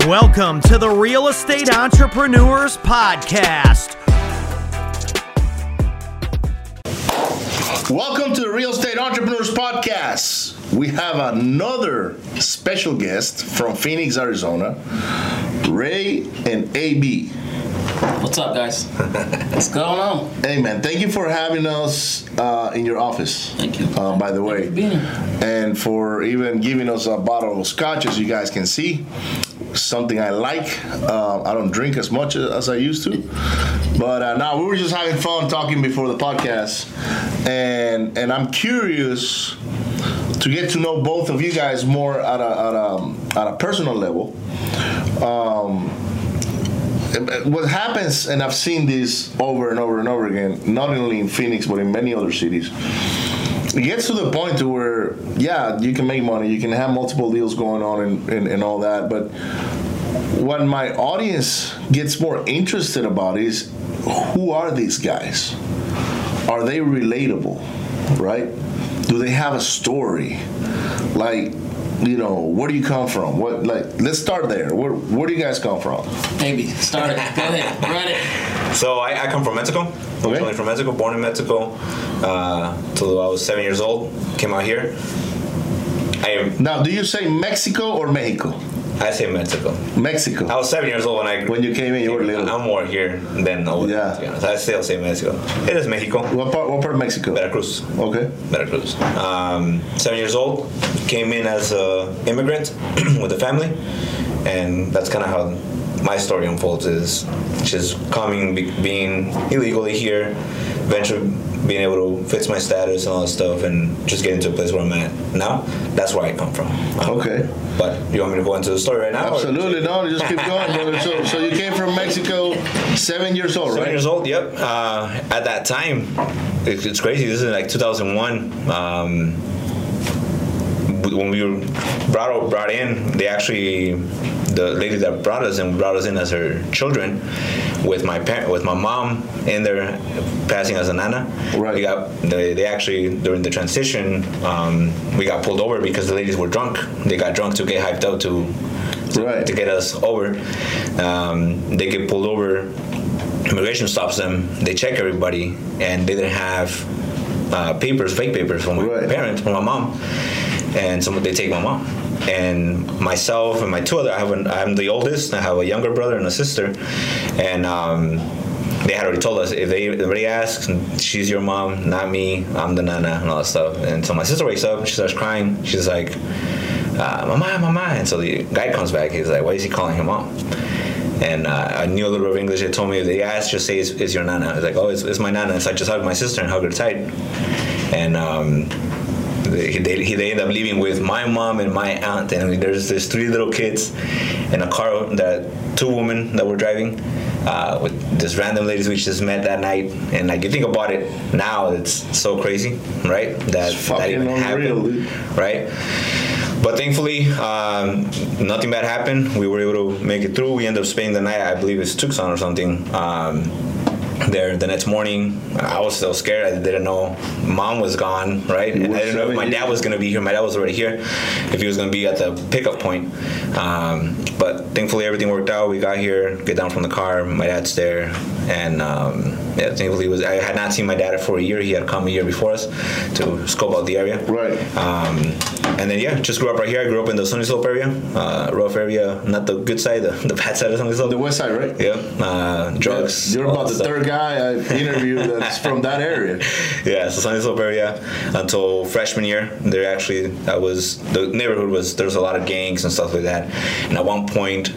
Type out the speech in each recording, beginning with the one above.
Welcome to the Real Estate Entrepreneurs Podcast. Welcome to the Real Estate Entrepreneurs Podcast. We have another special guest from Phoenix, Arizona, Ray and AB. What's up, guys? What's going on? Hey, man, thank you for having us uh, in your office. Thank you. Uh, by the way, for being here. and for even giving us a bottle of scotch, as you guys can see. Something I like. Uh, I don't drink as much as I used to, but uh, now we were just having fun talking before the podcast, and and I'm curious to get to know both of you guys more at a at a, at a personal level. Um, what happens, and I've seen this over and over and over again, not only in Phoenix but in many other cities. It gets to the point to where, yeah, you can make money, you can have multiple deals going on, and, and, and all that. But what my audience gets more interested about is who are these guys? Are they relatable, right? Do they have a story? Like, you know, where do you come from? What like? Let's start there. Where where do you guys come from? Maybe. Start it. Go ahead. Run it. So I, I come from Mexico. Originally from Mexico, born in Mexico. Uh, till I was seven years old, came out here. I am. Now, do you say Mexico or Mexico? I say Mexico. Mexico. I was seven years old when I. When you came in, you were little. I'm more here than over. Yeah. To be. I still say Mexico. It is Mexico. What part? What part of Mexico? Veracruz. Okay. Veracruz. Um, seven years old, came in as an immigrant with a family, and that's kind of how my story unfolds. Is just coming, be, being illegally here, eventually being able to fix my status and all that stuff, and just get into a place where I'm at now. That's where I come from. Um, Okay. But you want me to go into the story right now? or- Absolutely. No, just keep going, brother. So, so you came from Mexico, seven years old, Seven right? years old. Yep. Uh, at that time, it, it's crazy. This is like 2001. Um, when we were brought brought in, they actually the lady that brought us in brought us in as her children, with my parent, with my mom in there, passing as a nana. Right. We got they, they actually during the transition, um, we got pulled over because the ladies were drunk. They got drunk to get hyped up to to, Right. to get us over. Um, they get pulled over. Immigration stops them. They check everybody, and they didn't have uh, papers, fake papers from my Right. parents, from my mom, and so they take my mom. And myself and my two other, I have an, I'm the oldest. I have a younger brother and a sister, and um, they had already told us if they already ask, she's your mom, not me. I'm the nana and all that stuff. And so my sister wakes up, she starts crying. She's like, uh, "Mama, mama!" And so the guy comes back. He's like, "Why is he calling him mom?" And uh, I knew a little bit of English. They told me if they asked, just say, "Is, your nana?" I was like, "Oh, it's, it's my nana." So I just hugged my sister and hugged her tight. And um, they, they, they end up living with my mom and my aunt. And there's there's three little kids in a car that two women that were driving. Uh, with this random ladies we just met that night, and like you think about it now, it's so crazy, right? That that fucking even unreal, happened, dude. right? But thankfully, um, nothing bad happened. We were able to make it through. We ended up spending the night. I believe it's Tucson or something. Um, there the next morning, I was still scared. I didn't know mom was gone, right? And I didn't know if my dad was gonna be here. My dad was already here. If he was gonna be at the pickup point, um, but thankfully everything worked out. We got here, get down from the car. My dad's there, and um, yeah, thankfully was. I had not seen my dad for a year. He had come a year before us to scope out the area. Right. Um, and then yeah, just grew up right here. I grew up in the Sunny Slope area, uh, rough area, not the good side, the, the bad side of Sunny Slope. The West Side, right? Yeah, uh, drugs. You're about the stuff. third guy I interviewed that's from that area. Yeah, so Sunny Slope area until freshman year. There actually, that was the neighborhood was there's a lot of gangs and stuff like that. And at one point,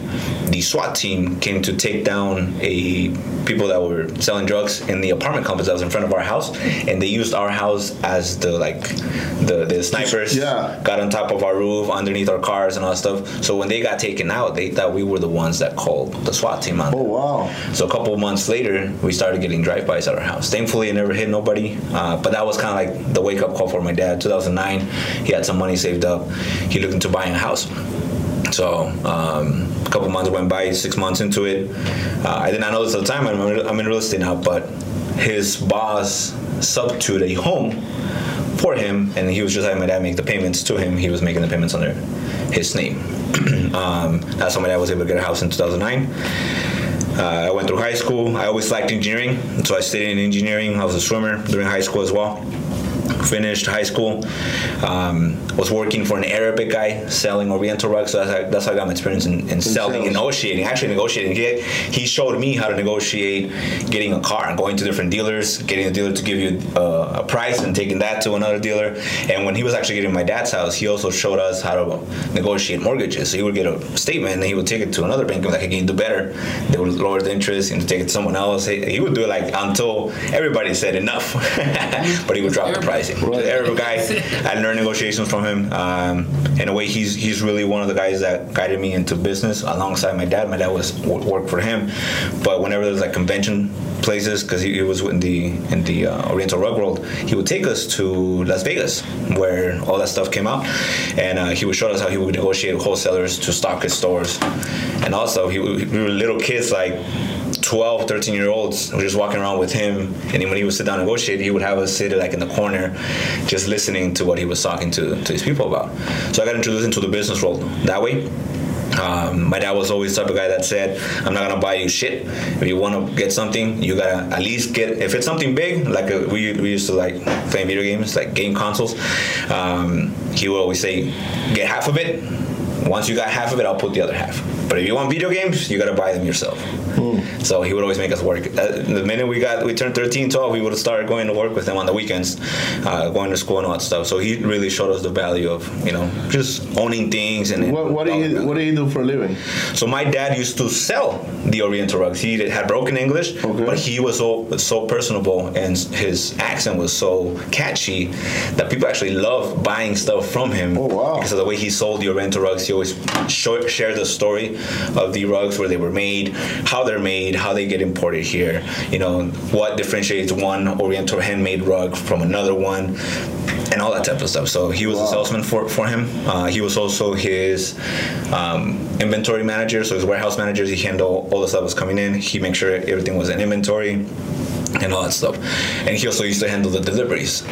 the SWAT team came to take down a people that were selling drugs in the apartment complex that was in front of our house, and they used our house as the like the the snipers. Yeah. Got on top of our roof, underneath our cars, and all that stuff. So when they got taken out, they thought we were the ones that called the SWAT team on. Oh wow. So a couple of months later, we started getting drive-bys at our house. Thankfully, it never hit nobody. Uh, but that was kind of like the wake-up call for my dad. 2009, he had some money saved up. He looked into buying a house. So um, a couple months went by, six months into it. Uh, I did not know this at the time. I'm, I'm in real estate now, but his boss substituted a home for him, and he was just having my dad make the payments to him. He was making the payments under his name. um, that's how my dad was able to get a house in 2009. Uh, I went through high school. I always liked engineering, so I stayed in engineering. I was a swimmer during high school as well. Finished high school. Um, was working for an Arabic guy selling Oriental rugs. So that's how, that's how I got my experience in, in selling, sales. negotiating. Actually, negotiating. He, he showed me how to negotiate getting a car and going to different dealers, getting a dealer to give you uh, a price and taking that to another dealer. And when he was actually getting my dad's house, he also showed us how to negotiate mortgages. So he would get a statement and he would take it to another bank and like, "Hey, can you do better?" They would lower the interest and take it to someone else. He, he would do it like until everybody said enough, but he would drop the pricing. The Arab guy, I learned negotiations from him. Um, in a way, he's he's really one of the guys that guided me into business alongside my dad. My dad was worked for him, but whenever there's like convention places, because he, he was in the in the uh, Oriental rug world, he would take us to Las Vegas, where all that stuff came out, and uh, he would show us how he would negotiate with wholesalers to stock his stores, and also he, we were little kids like 12, 13 year olds were just walking around with him. And when he would sit down and negotiate, he would have us sit like in the corner, just listening to what he was talking to, to his people about. So I got introduced into the business world that way. Um, my dad was always the type of guy that said, "I'm not gonna buy you shit. If you want to get something, you gotta at least get. If it's something big, like uh we, we used to like play video games, like game consoles. Um, he would always say, get half of it. Once you got half of it, I'll put the other half. But if you want video games, you gotta buy them yourself. So he would always make us work. Uh, the minute we got we turned 13, 12, we would start going to work with him on the weekends, uh, going to school and all that stuff. So he really showed us the value of you know just owning things and. What, what do you What do you do for a living? So my dad used to sell the Oriental rugs. He had broken English, Okay. but he was so so personable and his accent was so catchy that people actually loved buying stuff from him. Oh, wow. Because of the way he sold the Oriental rugs, he always show, shared the story of the rugs, where they were made, how they're made, how they get imported here. You know what differentiates one Oriental handmade rug from another one and all that type of stuff. So he was a salesman for, for him. Uh, he was also his um, inventory manager, so his warehouse manager. He handled all the stuff that was coming in. He make sure everything was in inventory and all that stuff. And he also used to handle the deliveries.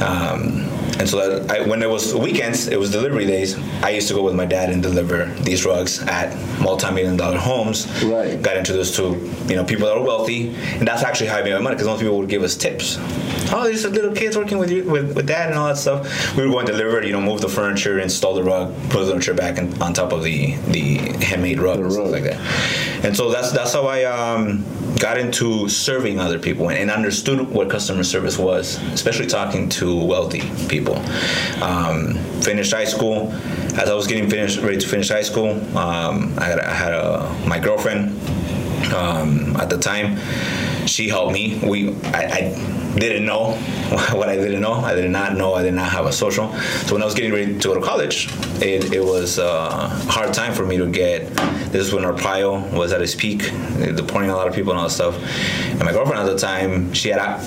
Um, and so that I, when it was weekends, it was delivery days. I used to go with my dad and deliver these rugs at multi-million dollar homes. Right. Got introduced to you know people that are wealthy, and that's actually how I made my money because most people would give us tips. Oh, these are little kids working with you with, with dad and all that stuff. We were going to deliver, you know, move the furniture, install the rug, put the furniture back in, on top of the the handmade rug and stuff rug. like that. And so that's that's how I um, got into serving other people and, and understood what customer service was, especially talking to wealthy people. Um, finished high school. As I was getting finished, ready to finish high school, um, I had, I had a, my girlfriend um, at the time. She helped me. We I, I didn't know what I didn't know. I did not know. I did not have a social. So when I was getting ready to go to college, it, it was a hard time for me to get. This is when our Arpaio was at its peak, deporting a lot of people and all that stuff. And my girlfriend at the time, she had a,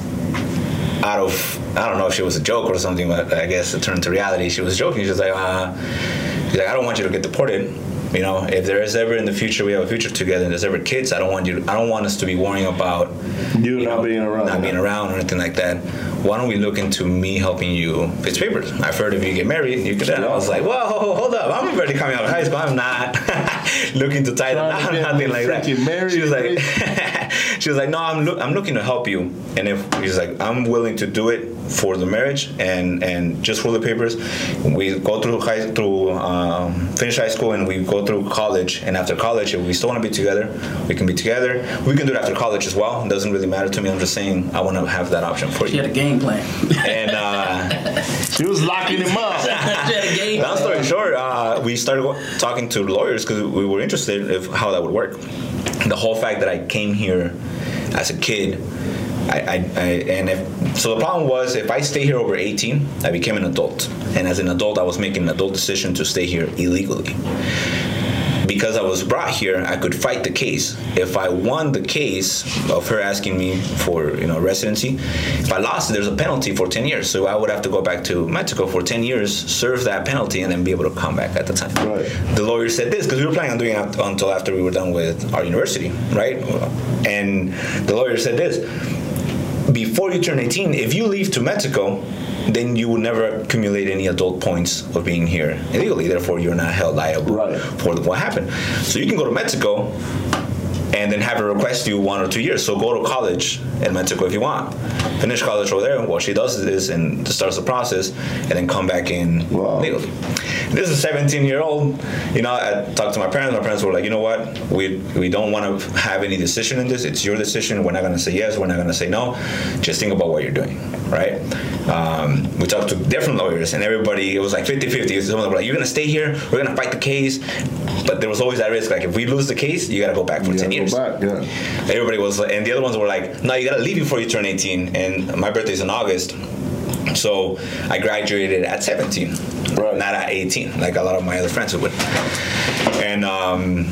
out of I don't know if she was a joke or something, but I guess it turned to reality. She was joking. She was like, uh, she's like, I don't want you to get deported. You know, if there is ever in the future we have a future together and there's ever kids, I don't want you. I don't want us to be worrying about You not being around. not being around or anything like that. Why don't we look into me helping you fix papers? I've heard if you get married, you could. I was like, whoa, hold up! I'm already coming out of high school. I'm not looking to tie them down, nothing like that. married, she was like, she was like, no, I'm look, I'm looking to help you. And if he's like, I'm willing to do it for the marriage and and just for the papers. We go through high through um, finish high school and we go through college. And after college, if we still want to be together, we can be together. We can do it after college as well. It doesn't really matter to me. I'm just saying I want to have that option for She you. had a game plan. And uh, She was locking him up. she had a game long story short, uh, we started talking to lawyers because we were interested in how that would work. The whole fact that I came here as a kid, I, I, I and if so, the problem was if I stay here over 18, I became an adult, and as an adult, I was making an adult decision to stay here illegally. Because I was brought here, I could fight the case. If I won the case of her asking me for you know residency, if I lost, there's a penalty for 10 years. So I would have to go back to Mexico for 10 years, serve that penalty, and then be able to come back at the time. Right. The lawyer said this because we were planning on doing it until after we were done with our university, right? And the lawyer said this: before you turn 18, if you leave to Mexico, then you would never accumulate any adult points of being here illegally. Therefore, you're not held liable Right. for what happened. So you can go to Mexico and then have it request you one or two years. So go to college in Mexico if you want. Finish college over there. What she does is and starts the process, and then come back in Wow. legally. This is a 17 year old. You know, I talked to my parents. My parents were like, you know what? We we don't want to have any decision in this. It's your decision. We're not going to say yes. We're not going to say no. Just think about what you're doing, right? Um, we talked to different lawyers, and everybody it was like 50-50. Some of them were like, you're going to stay here. We're going to fight the case. But there was always that risk. Like if we lose the case, you got to go back for You 10 gotta years. back, yeah. Everybody was, like- and the other ones were like, "No, you gotta leave before you turn 18." And my birthday's in August, so I graduated at 17, Right. Not at 18, like a lot of my other friends would. And um,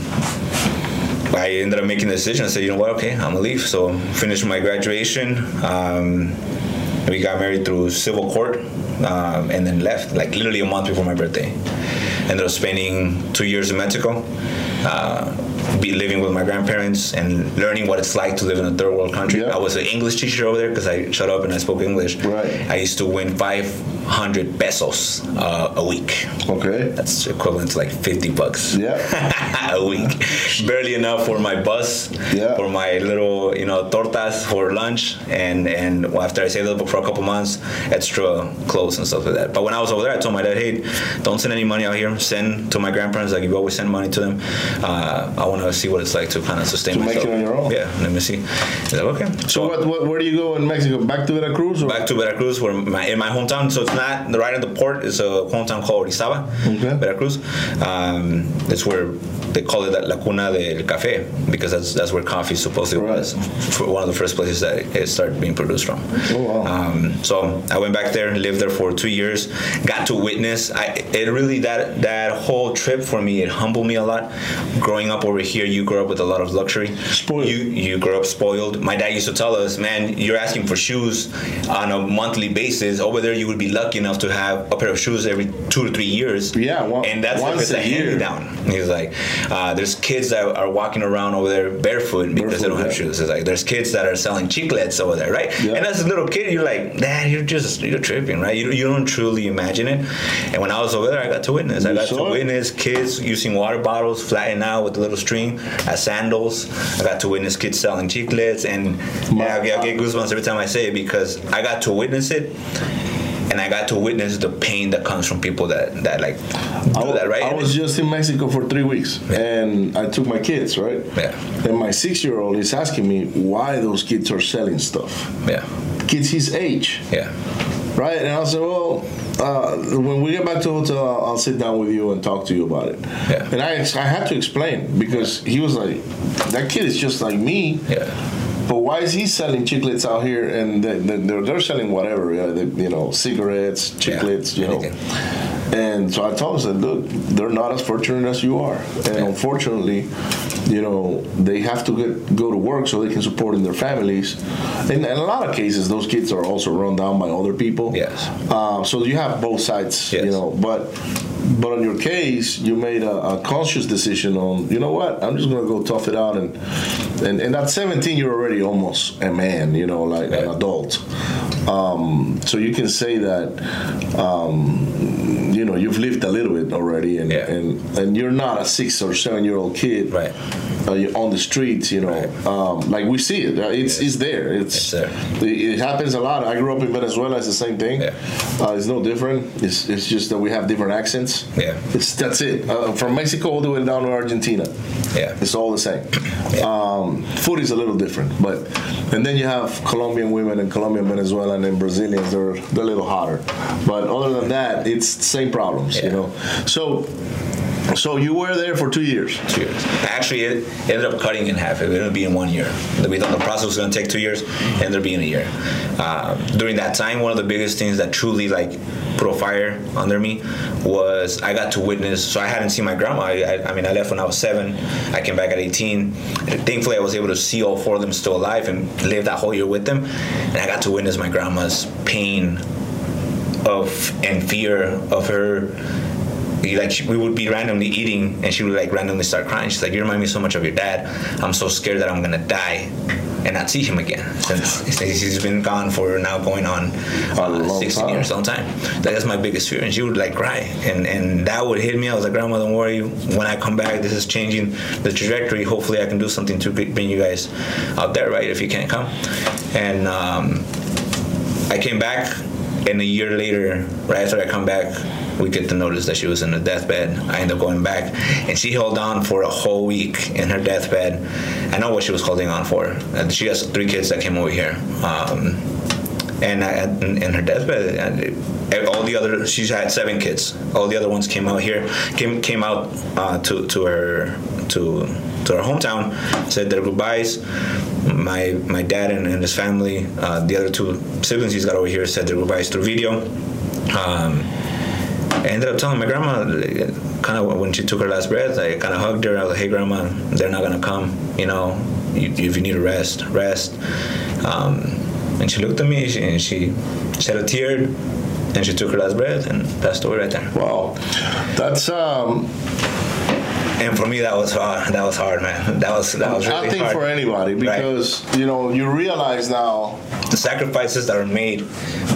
I ended up making the decision. I said, "You know what? Okay, I'm gonna leave." So finished my graduation. Um, we got married through civil court, um, and then left like literally a month before my birthday. Ended up spending two years in Mexico. Uh, be living with my grandparents and learning what it's like to live in a third world country. I was an English teacher over there because I shut up and I spoke English. Right. I used to win 500 pesos uh, a week. Okay. That's equivalent to like 50 bucks Yeah. a week. Barely enough for my bus, Yeah. for my little, you know, tortas for lunch, and and after I saved up for a couple months, extra clothes and stuff like that. But when I was over there, I told my dad, hey, don't send any money out here. Send to my grandparents. Like you always send money to them. Uh, I want to see what it's like to kind of sustain To make myself. it on your own. Yeah, let me see. He's like, okay. So what, what, where do you go in Mexico? Back to Veracruz? Or? back to Veracruz, where my, in my hometown. So it's not the right at the port. It's a hometown called Orizaba, Okay. Veracruz. Um, it's where they call it that La Cuna del Café because that's that's where coffee supposedly Right. was for one of the first places that it started being produced from. Oh, wow. Um, so I went back there, and lived there for two years, got to witness. I, it really that that whole trip for me it humbled me a lot. Growing up over here, you grow up with a lot of luxury. Spoiled. You you grow up spoiled. My dad used to tell us, man, you're asking for shoes on a monthly basis. Over there, you would be lucky enough to have a pair of shoes every two to three years. Yeah, one- and that's once it's a, a year. hand down. He's like, uh, there's kids that are walking around over there barefoot because they don't have yeah. shoes. It's like there's kids that are selling chiclets over there, right? Yeah. And as a little kid, you're like, Dad, you're just you're tripping, right? You, you don't truly imagine it. And when I was over there, I got to witness. I got to it? witness kids using water bottles, flattening out with a little string as sandals. I got to witness kids selling chiclets, and yeah, I, get- I get goosebumps every time I say it because I got to witness it. And I got to witness the pain that comes from people that, that like do I, that, right? I was just in Mexico for three weeks, and I took my kids, right? Yeah. And my six-year-old is asking me why those kids are selling stuff. yeah, Kids his age, yeah, right? And I said, well, uh, when we get back to the hotel, I'll, I'll sit down with you and talk to you about it. Yeah. And I, I had to explain because he was like, that kid is just like me. yeah. But why is he selling chiclets out here and they, they, they're, they're selling whatever, yeah, they, you know, cigarettes, Yeah, chiclets, you know. And so I told him, I said, look, they're not as fortunate as you are. And Yeah. unfortunately, you know, they have to get, go to work so they can support in their families. And in a lot of cases, those kids are also run down by other people. Yes. Uh, so you have both sides, you know. But but on your case, you made a, a conscious decision on, you know what, I'm just gonna go tough it out, and and, and at 17, you're already almost a man, you know, like an adult. Um, so you can say that, um, you know, you've lived a little bit already, and Yeah. and, and you're not a six or seven year old kid, Right. Uh, on the streets, you know, Right. um, like we see it. It's it's there. It's, It's there. It, it happens a lot. I grew up in Venezuela. It's the same thing. Yeah. Uh, it's no different. It's, it's just that we have different accents. Yeah. It's that's it. Uh, from Mexico all the way down to Argentina, Yeah. it's all the same. Yeah. Um, food is a little different, but and then you have Colombian women and Colombian Venezuelan and Brazilians. They're they're a little hotter, but other than that, it's same problems. You know. So so you were there for two years. two years. Actually, it ended up cutting in half. It ended up being one year. We thought the process was going to take two years. It ended up being a year. Uh, during that time, one of the biggest things that truly like put a fire under me was I got to witness. So I hadn't seen my grandma. I, I, I mean, I left when I was seven. I came back at 18. And thankfully, I was able to see all four of them still alive and live that whole year with them. And I got to witness my grandma's pain of and fear of her like she, we would be randomly eating and she would like randomly start crying she's like you remind me so much of your dad i'm so scared that i'm gonna die and not see him again since since he's been gone for now going on uh, 16 time. years, long time. That's my biggest fear. And she would like cry, and and that would hit me. I was like, Grandma, don't worry. When I come back, this is changing the trajectory. Hopefully, I can do something to bring you guys out there, right? If you can't come, and. Um, I came back, and a year later, right after I come back, we get the notice that she was in the deathbed. I end up going back, and she held on for a whole week in her deathbed. I know what she was holding on for. And She has three kids that came over here. Um, and in, her deathbed, and all the other she's had seven kids. All the other ones came out here, came came out uh, to to her to to her hometown, said their goodbyes. My my dad and, and his family, uh, the other two siblings he's got over here, said their goodbyes through video. Um, I ended up telling my grandma, kind of when she took her last breath, I kind of hugged her. I was like, "Hey, grandma, they're not gonna come. You know, if you need to rest, rest." Um, and she looked at me and she shed a tear, and she took her last breath and passed away right there. Wow, that's um. And for me, that was hard. That was hard, man. That was that was really I think hard. for anybody Right. because you know you realize now. the sacrifices that are made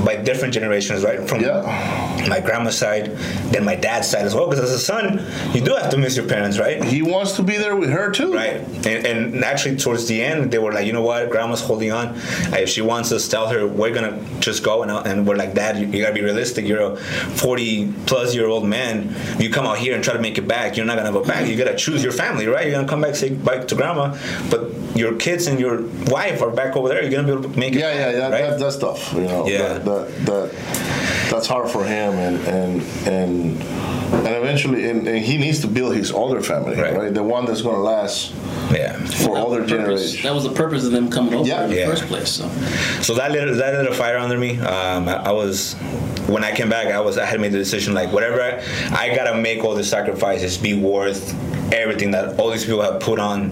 by different generations, right? From Yeah. my grandma's side, then my dad's side as well. Because as a son, you do have to miss your parents, right? He wants to be there with her too. Right, and, and actually towards the end, they were like, you know what, grandma's holding on. Uh, If she wants us, tell her we're gonna just go. And, and we're like, Dad, you, you gotta be realistic. You're a 40 plus year old man. You come out here and try to make it back. You're not gonna go back. You gotta choose your family, right? You're gonna come back, say bye to grandma, but your kids and your wife are back over there. You're gonna be able to make it. Yeah, yeah, that, right? that, that's tough. You know, Yeah. that, that, that that's hard for him, and and and and eventually, and, and he needs to build his other family, Right. right? The one that's gonna last yeah. for other Purpose. generations. That was the purpose of them coming over Yeah. in the Yeah. first place. So So that lit that lit a fire under me. Um, I, I was when I came back, I was I had made the decision like whatever I, I gotta make all the sacrifices be worth everything that all these people have put on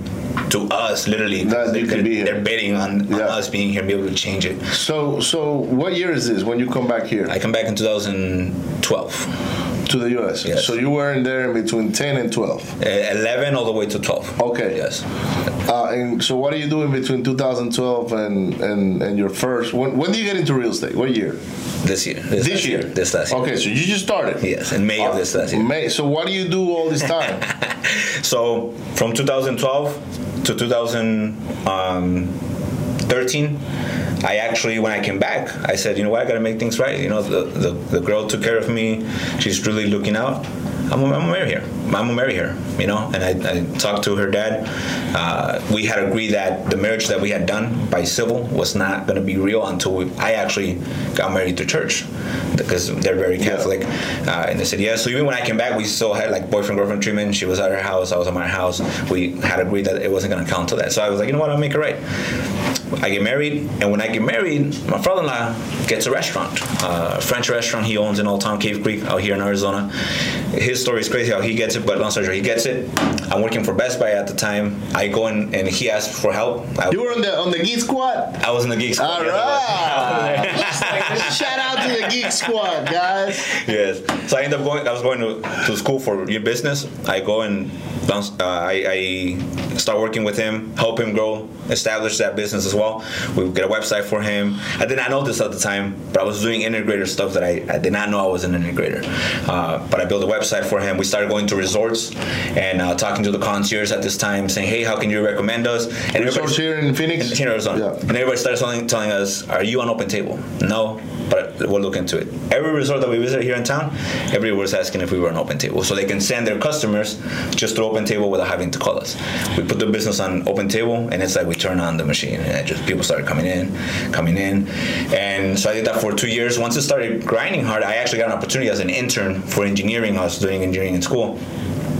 to us. Literally, That you can be here. they're betting on, on Yeah. us being here and be able to change it. So, so what year is this when you come back here I come back in 2012, to the U.S.? Yes. So you were in there in between 10 and 12. Uh, 11 all the way to 12. Okay. Yes. Uh, and so what are you doing between 2012 and, and, and your first? When, when did you get into real estate? What year? This year. This, This last year. This last year. Okay, so you just started. Yes, in May of this last year. May. So what do you do all this time? So from 2012 to 2013, I actually, when I came back, I said, you know what, I got to make things right. You know, the, the, the girl took care of me. She's really looking out. I'm, I'm gonna marry her. I'm gonna marry her. You know, and I, I talked to her dad. Uh, we had agreed that the marriage that we had done by civil was not gonna be real until we, I actually got married to church because they're very Catholic. Uh, and they said yes. So even when I came back, we still had like boyfriend girlfriend treatment. She was at her house. I was at my house. We had agreed that it wasn't gonna count to that. So I was like, you know what, I'll make it right. I get married, and when I get married, my father-in-law gets a restaurant, uh, a French restaurant he owns in Old Town Cave Creek out here in Arizona. His story is crazy how he gets it, but long story short, he gets it. I'm working for Best Buy at the time. I go in and he asked for help. I, You were on the on the Geek Squad. I was in the geek squad. All right. yes, I Shout out to the Geek Squad, guys. yes. So I ended up going. I was going to, to school for your business. I go and uh, I, I start working with him, help him grow, establish that business as well. We get a website for him. I did not know this at the time, but I was doing integrator stuff that I, I did not know I was an integrator. Uh, but I built a website for him. We started going to resorts and uh, talking to the concierge at this time, saying, "Hey, how can you recommend us?" And Resorts here in Phoenix. in Arizona. Yeah. And everybody started telling, telling us, "Are you on Open Table?" No, but we'll look into it. Every resort that we visit here in town, everybody was asking if we were on Open Table, so they can send their customers just to Open Table without having to call us. We put the business on Open Table, and it's like we turn on the machine, and just people started coming in, coming in, and so I did that for two years. Once I started grinding hard, I actually got an opportunity as an intern for engineering. I was doing engineering in school.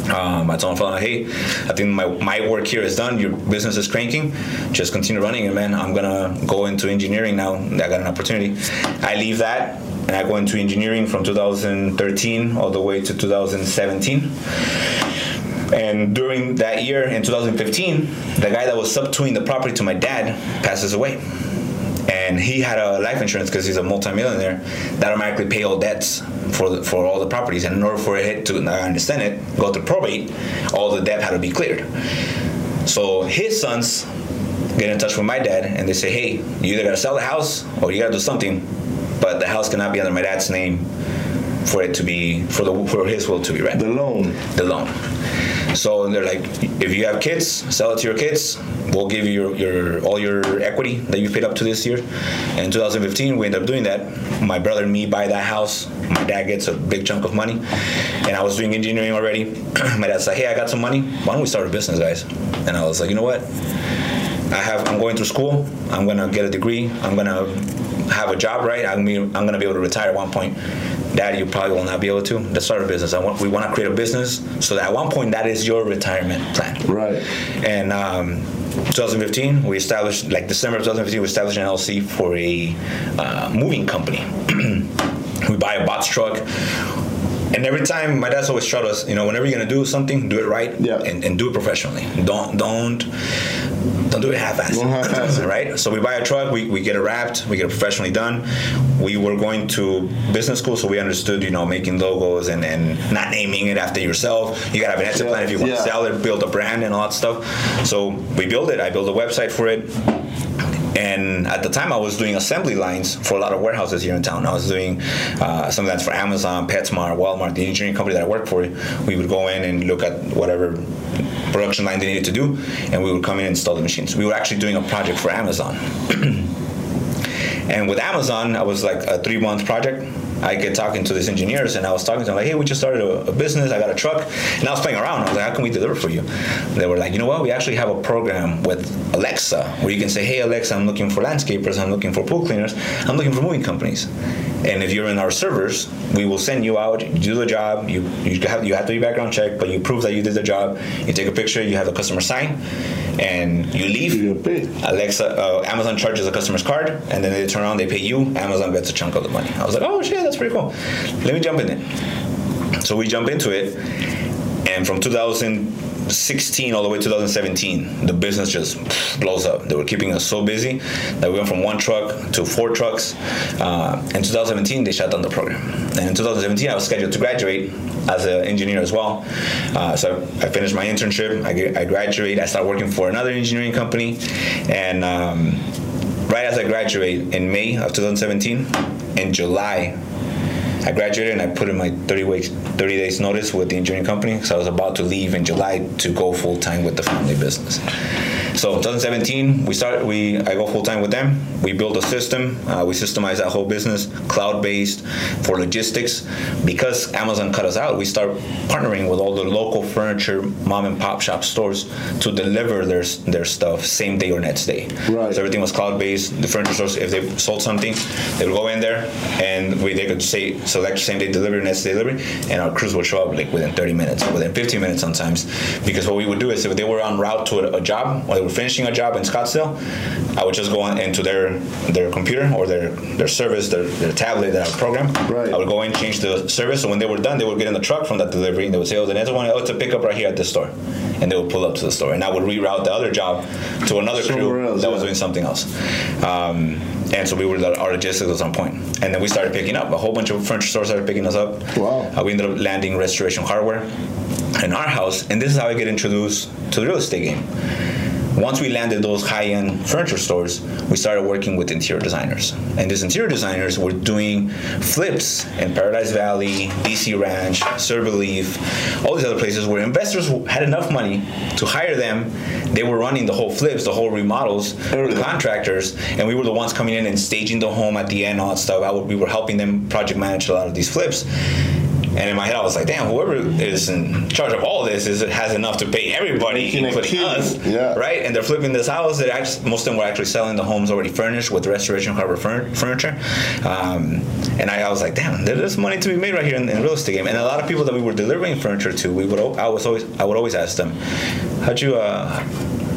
Um, I told father, hey, I think my, my work here is done. Your business is cranking. Just continue running it, man. I'm gonna go into engineering now. I got an opportunity. I leave that and I go into engineering from 2013 all the way to 2017. And during that year in 2015, the guy that was subtweeting the property to my dad passes away and he had a life insurance because he's a multimillionaire that automatically pay all debts for the, for all the properties. And in order for it to, I understand it, go to probate, all the debt had to be cleared. So his sons get in touch with my dad, and they say, "Hey, you either gotta sell the house or you gotta do something, but the house cannot be under my dad's name for it to be for the for his will to be read." The loan. the loan. So they're like, if you have kids, sell it to your kids. We'll give you your, your all your equity that you paid up to this year. And in 2015, we ended up doing that. My brother and me buy that house. My dad gets a big chunk of money, and I was doing engineering already. My dad's like, hey, I got some money. Why don't we start a business, guys? And I was like, you know what? I have. I'm going through school. I'm gonna get a degree. I'm gonna have a job, right? I'm, I'm gonna be able to retire at one point. Dad, you probably will not be able to. Let's start a business. I want. We want to create a business so that at one point that is your retirement plan. Right. And um, 2015, we established like December of 2015, we established an LLC for a uh, moving company. we buy a box truck. And every time, my dad's always showed us, you know, whenever you're gonna do something, do it right Yeah. and, and do it professionally. Don't don't don't do it half-assed. Don't half-ass right? So we buy a truck, we, we get it wrapped, we get it professionally done. We were going to business school, so we understood, you know, making logos and, and not naming it after yourself. You gotta have an exit Yeah, plan if you want yeah. to sell it, build a brand and all that stuff. So we built it. I built a website for it. And at the time, I was doing assembly lines for a lot of warehouses here in town. I was doing uh, some of that's for Amazon, PetSmart, Walmart, the engineering company that I worked for. We would go in and look at whatever production line they needed to do, and we would come in and install the machines. We were actually doing a project for Amazon. And with Amazon, I was like a three month project. I get talking to these engineers, and I was talking to them like, "Hey, we just started a, a business. I got a truck," and I was playing around. I was like, "How can we deliver for you?" They were like, "You know what? We actually have a program with Alexa where you can say, "Hey, Alexa, I'm looking for landscapers. I'm looking for pool cleaners. I'm looking for moving companies." And if you're in our servers, we will send you out. You do the job. You you have you have to be background check, but you prove that you did the job. You take a picture. You have the customer sign, and you leave. Alexa, uh, Amazon charges the customer's card, and then they turn around, they pay you. Amazon gets a chunk of the money. I was like, oh shit, that's pretty cool. Let me jump in it. So we jump into it, and from 2016 all the way to 2017, the business just blows up. They were keeping us so busy that we went from one truck to four trucks. Uh, in 2017, they shut down the program. And in 2017, I was scheduled to graduate as an engineer as well. Uh, so I finished my internship. I, I graduate. I start working for another engineering company, and um, right as I graduate in May of 2017, in July, I graduated and I put in my 30 weeks, 30 days notice with the engineering company because I was about to leave in July to go full time with the family business. So 2017, we start. We I go full time with them. We build a system. Uh, we systemize that whole business, cloud based for logistics. Because Amazon cut us out, we start partnering with all the local furniture mom and pop shop stores to deliver their their stuff same day or next day. Right. So everything was cloud based. The furniture stores, if they sold something, they would go in there and we they could say select same day delivery, next day delivery, and our crews would show up like within 30 minutes, within 15 minutes sometimes. Because what we would do is if they were on route to a, a job or they were finishing a job in Scottsdale, I would just go on into their their computer or their their service, their, their tablet that I program. Right. I would go in, change the service, so when they were done, they would get in the truck from that delivery and they would say, "Oh, the next one, oh, it's a pickup right here at this store," and they would pull up to the store, and I would reroute the other job to another Somewhere crew else, that was doing something else. Um, and so we were our logistics was on point, and then we started picking up. A whole bunch of furniture stores started picking us up. Wow. Uh, we ended up landing Restoration Hardware in our house, and this is how I get introduced to the real estate game. Once we landed those high-end furniture stores, we started working with interior designers, and these interior designers were doing flips in Paradise Valley, DC Ranch, Silver Leaf, all these other places where investors had enough money to hire them. They were running the whole flips, the whole remodels, the contractors, and we were the ones coming in and staging the home at the end, all that stuff. We were helping them project manage a lot of these flips. And in my head, I was like, "Damn, whoever is in charge of all this is has enough to pay everybody, Making including us, yeah. right?" And they're flipping this house. That actually, most of them were actually selling the homes already furnished with Restoration Hardware furniture. Um, and I, I was like, "Damn, there's money to be made right here in, in real estate game." And a lot of people that we were delivering furniture to, we would, I was always, I would always ask them, "How'd you, uh,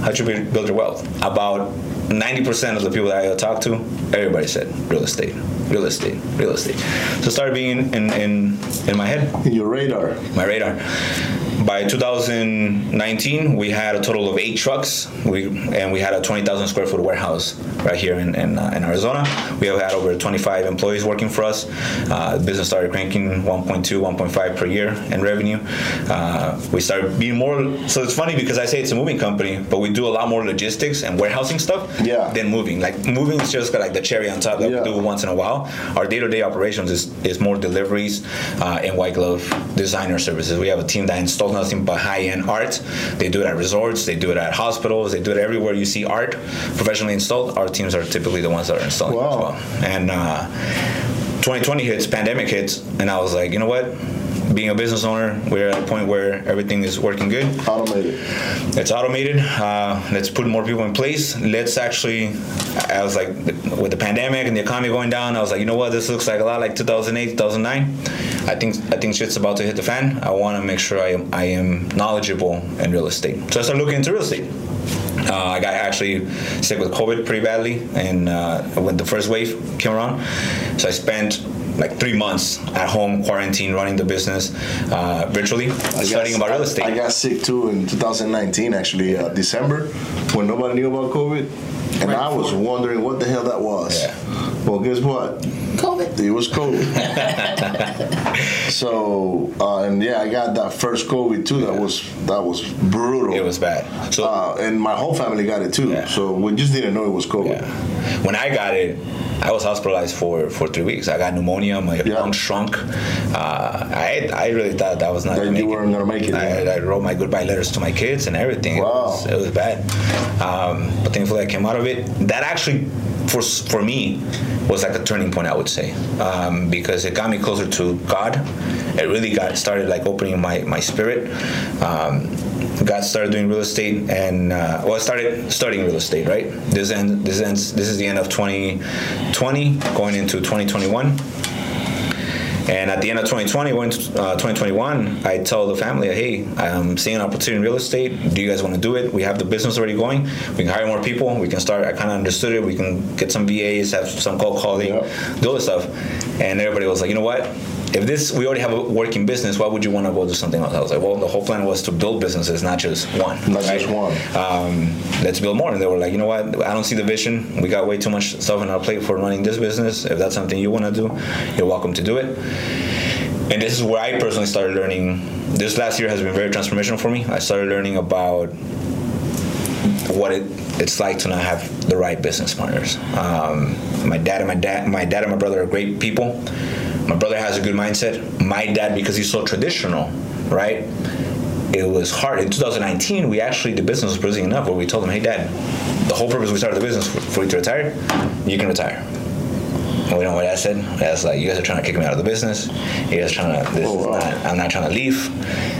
how'd you build your wealth?" About 90% of the people that I talked to, everybody said real estate, real estate, real estate. So it started being in, in, in my head In your radar. my radar. By 2019, we had a total of eight trucks. We and we had a 20,000 square foot warehouse right here in in, uh, in Arizona. We have had over 25 employees working for us. Uh, the business started cranking 1.2, 1.5 per year in revenue. Uh, we started being more. So it's funny because I say it's a moving company, but we do a lot more logistics and warehousing stuff Yeah. than moving. Like moving is just like the cherry on top that Yeah. we do once in a while. Our day-to-day operations is, is more deliveries uh, and white glove designer services. We have a team that installs nothing but high-end art. They do it at resorts, they do it at hospitals, they do it everywhere you see art professionally installed. Our teams are typically the ones that are installing it as Wow. well. And uh, 2020 hits, pandemic hits, and I was like, you know what? Being a business owner, we're at a point where everything is working good. Automated. It's automated. Uh, let's put more people in place. Let's actually, I was like, with the pandemic and the economy going down, I was like, you know what? This looks like a lot like 2008, 2009. I think I think shit's about to hit the fan. I want to make sure I am I am knowledgeable in real estate. So I started looking into real estate. Uh, I got actually sick with COVID pretty badly, and uh, when the first wave came around, so I spent like three months at home, quarantine, running the business uh, virtually, I studying got- about real estate. I got sick too in 2019, actually, uh, December, when nobody knew about COVID. And Right I was before. wondering what the hell that was. Yeah. Well, guess what? COVID. It was COVID. so, uh, and yeah, I got that first COVID too. That was that was brutal. it was bad. So Uh, and my whole family got it too. Yeah. So we just didn't know it was COVID. Yeah. When I got it, I was hospitalized for, for three weeks. I got pneumonia. My Yeah. lung shrunk. Uh, I I really thought that was not. That you make weren't gonna make it, I, yeah. I wrote my goodbye letters to my kids and everything. It Wow. was, it was bad. Um, but thankfully, I came out of it. That actually, for for me, was like a turning point. I would say um, because it got me closer to God. It really got started like opening my my spirit. Um, got started doing real estate and uh, well, I started studying real estate. Right. This end. This ends. This is the end of 2020, going into 2021. And at the end of 2020, going to, uh, 2021, I tell the family, hey, I'm seeing an opportunity in real estate. Do you guys want to do it? We have the business already going. We can hire more people. We can start. I kind of understood it. We can get some VAs, have some cold calling, Yeah. do all this stuff. And everybody was like, you know what? If this, we already have a working business, why would you want to go do something else? I was like, well, the whole plan was to build businesses, not just one. Not just one. Um, let's build more. And they were like, you know what? I don't see the vision. We got way too much stuff on our plate for running this business. If that's something you want to do, you're welcome to do it. And this is where I personally started learning. This last year has been very transformational for me. I started learning about what it, it's like to not have the right business partners. Um, my dad and my dad, my dad and my brother are great people. My brother has a good mindset. My dad, because he's so traditional, right? It was hard. In 2019, we actually the business was producing enough where we told him, "Hey, Dad, the whole purpose we started the business for, you to retire. You can retire." And we don't know what I said. That's like you guys are trying to kick me out of the business. You guys are trying to. This Oh, wow. not, I'm not trying to leave.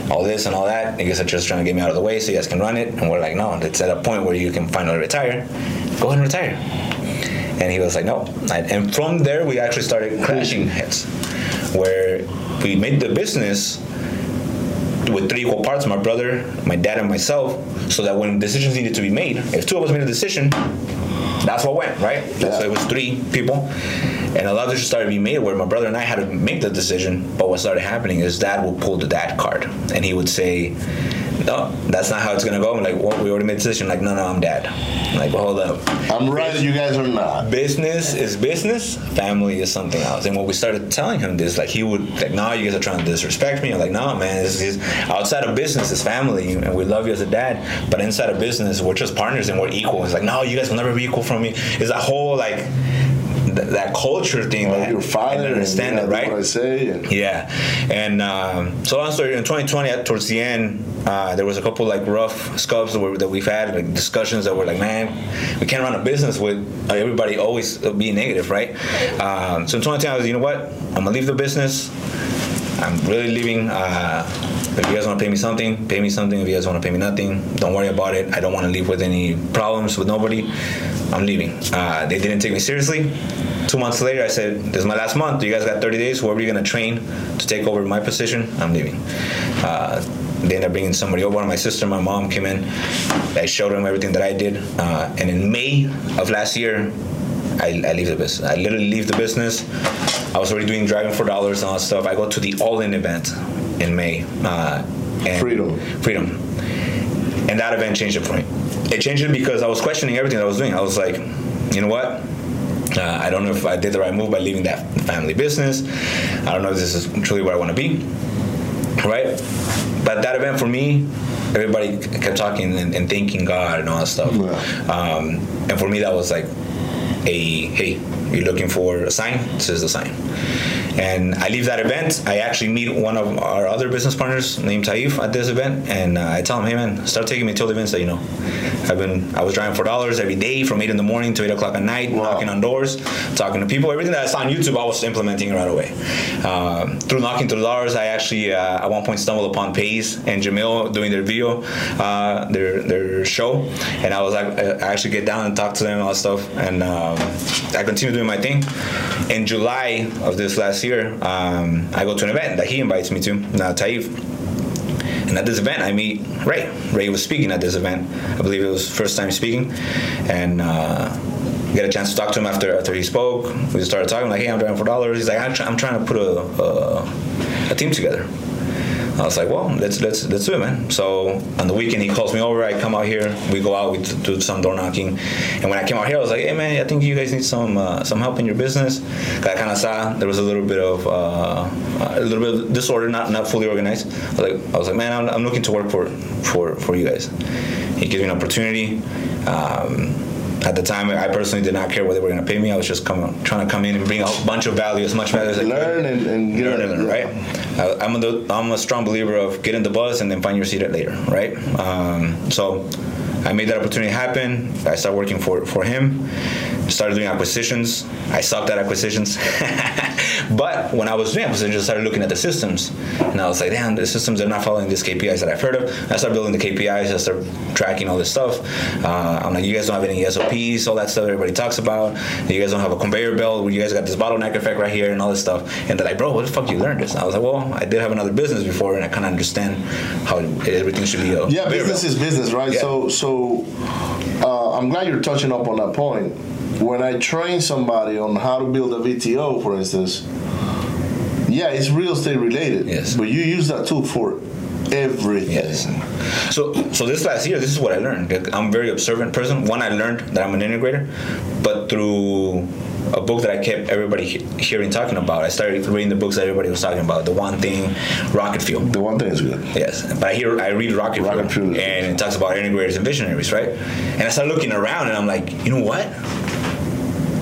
All this and all that. You guys are just trying to get me out of the way so you guys can run it. And we're like, no. It's at a point where you can finally retire. Go ahead and retire. And he was like, no. And- And from there, we actually started crashing heads, where we made the business with three equal parts my brother my dad and myself so that when decisions needed to be made if two of us made a decision that's what went right Yeah. so it was three people and a lot of decisions started being made where my brother and i had to make the decision but what started happening is dad would pull the dad card and he would say no that's not how it's gonna go i'm like well we already made a decision like no no i'm dad I'm like well, hold up I'm right, you guys are not. business is business, family is something else. And when we started telling him this, like he would like, "No, you guys are trying to disrespect me." I'm like, "No, man, this is outside of business is family, and we love you as a dad. But inside of business, we're just partners and we're equal." It's like, "No, you guys will never be equal from me." It's a whole like th- that culture thing. Well, that your father, understand and it, right? I say, and Yeah, and um, so long story. In 2020, towards the end, uh, there was a couple like rough scuffs that, were, that we've had, like discussions that were like, man, we can't run a business with uh, everybody always being negative, right? Um, so in 2020, I was, you know what? I'm gonna leave the business. I'm really leaving. Uh, if you guys want to pay me something, pay me something. If you guys want to pay me nothing, don't worry about it. I don't want to leave with any problems with nobody. I'm leaving. Uh, they didn't take me seriously. Two months later, I said, "This is my last month. You guys got 30 days. Whoever you're gonna train to take over my position, I'm leaving." Uh, they ended up bringing somebody over. My sister, my mom came in. I showed them everything that I did, uh, and in May of last year, I, I leave the business. I literally leave the business. I was already doing driving for dollars and all that stuff. I go to the All In event in May. Uh, And Freedom. Freedom. And that event changed it for me. It changed it because I was questioning everything that I was doing. I was like, you know what? Uh, I don't know if I did the right move by leaving that family business. I don't know if this is truly where I want to be. Right? But that event for me, everybody kept talking and, and thanking God and all that stuff. Yeah. Um, and for me, that was like a hey, you're looking for a sign. This is the sign. And I leave that event. I actually meet one of our other business partners named Taif at this event, and uh, I tell him, "Hey man, start taking me to the events that you know." I've been I was driving for dollars every day from eight in the morning to eight o'clock at night, Wow. knocking on doors, talking to people. Everything that I saw on YouTube, I was implementing right away. Um, through knocking through doors, I actually uh, at one point stumbled upon Pace and Jamil doing their video, uh, their their show, and I was like, I actually get down and talk to them and all that stuff, and um, I continue doing my thing. In July of this last year, um, I go to an event that he invites me to, now Taif. And at this event, I meet Ray. Ray was speaking at this event. I believe it was first time speaking, and uh, get a chance to talk to him after after he spoke. We started talking like, "Hey, I'm driving for dollars." He's like, I'm, "I'm trying to put a, a a team together." I was like, well, let's let's let's do it, man. So on the weekend, he calls me over. I come out here. We go out. We do some door knocking. And when I came out here, I was like, hey, man, I think you guys need some uh, some help in your business. I kind of saw there was a little bit of uh, a little bit of disorder, not not fully organized. I was like, I was like, man, I'm, I'm looking to work for for for you guys. He gives me an opportunity. Um, at the time, I personally did not care what they were going to pay me. I was just come, trying to come in and bring a bunch of value, as much value as I could Learn and, and get learn and learn, right? I, I'm a I'm a strong believer of get in the bus and then find your seat at later, right? Um, so I made that opportunity happen. I started working for for him. Started doing acquisitions. I sucked at acquisitions, but when I was doing acquisitions, I started looking at the systems, and I was like, damn, the systems are not following these KPIs that I've heard of. I started building the KPIs. I started tracking all this stuff. Uh, I'm like, you guys don't have any SOPs, all that stuff everybody talks about. You guys don't have a conveyor belt you guys got this bottleneck effect right here and all this stuff. And they're like, bro, what the fuck you learned this? And I was like, well, I did have another business before, and I kind of understand how everything should be. A Yeah, business belt. is business, right? Yeah. So, so uh, I'm glad you're touching up on that point. When I train somebody on how to build a VTO, for instance, yeah, it's real estate related. Yes. But you use that tool for everything. Yes. So, so this last year, this is what I learned. I'm a very observant person. One, I learned that I'm an integrator, but through a book that I kept everybody he- hearing talking about, I started reading the books that everybody was talking about. The one thing, Rocket Fuel. The one thing is good. Yes, but I hear I read Rocket, Rocket Fuel, Fuel and it talks about integrators and visionaries, right? And I started looking around, and I'm like, you know what?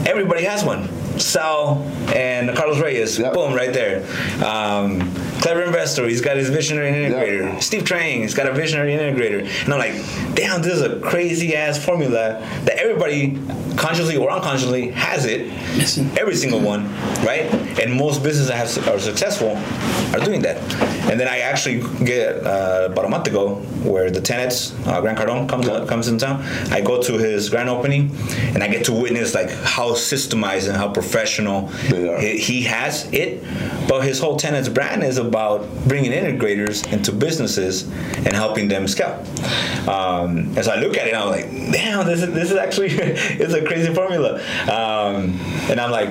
Everybody has one. Sal and Carlos Reyes, Yep. boom, right there. Um, Clever Investor, he's got his visionary integrator. Yeah. Steve Trang, he's got a visionary integrator. And I'm like, damn, this is a crazy ass formula that everybody, consciously or unconsciously, has it. Every single one, right? And most businesses that have, are successful are doing that. And then I actually get uh, about a month ago where the tenants, uh, Grant Cardone comes comes in town. I go to his grand opening, and I get to witness like how systemized and how professional he, he has it. But his whole tenants brand is about bringing integrators into businesses and helping them scale. Um, so I look at it, I'm like, damn, this is this is actually it's a crazy formula. Um, and I'm like,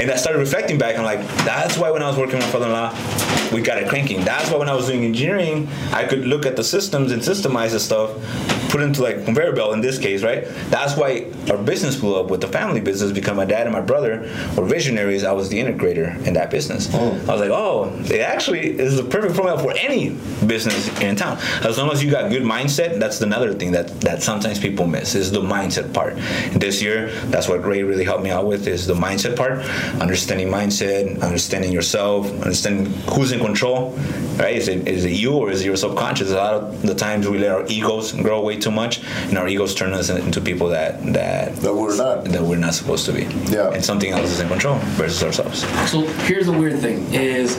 and I started reflecting back. I'm like, that's why when I was working with my father-in-law, we got it cranking. That's why when I was doing engineering, I could look at the systems and systemize the stuff, put into like conveyor belt in this case, right? That's why our business blew up with the family business because my dad and my brother were visionaries. I was the integrator in that business. I was like, oh, it actually is the perfect formula for any business in town. As long as you got good mindset, that's another thing that that sometimes people miss is the mindset part. This year, that's what Ray really helped me out with is the mindset part, understanding mindset, understanding yourself, understanding who's in control. Right? Is it is it you or is it your subconscious? A lot of the times we let our egos grow way too much, and our egos turn us into people that that That we're not. that we're not supposed to be. Yeah. And something else is in control versus ourselves. So here's the weird thing: is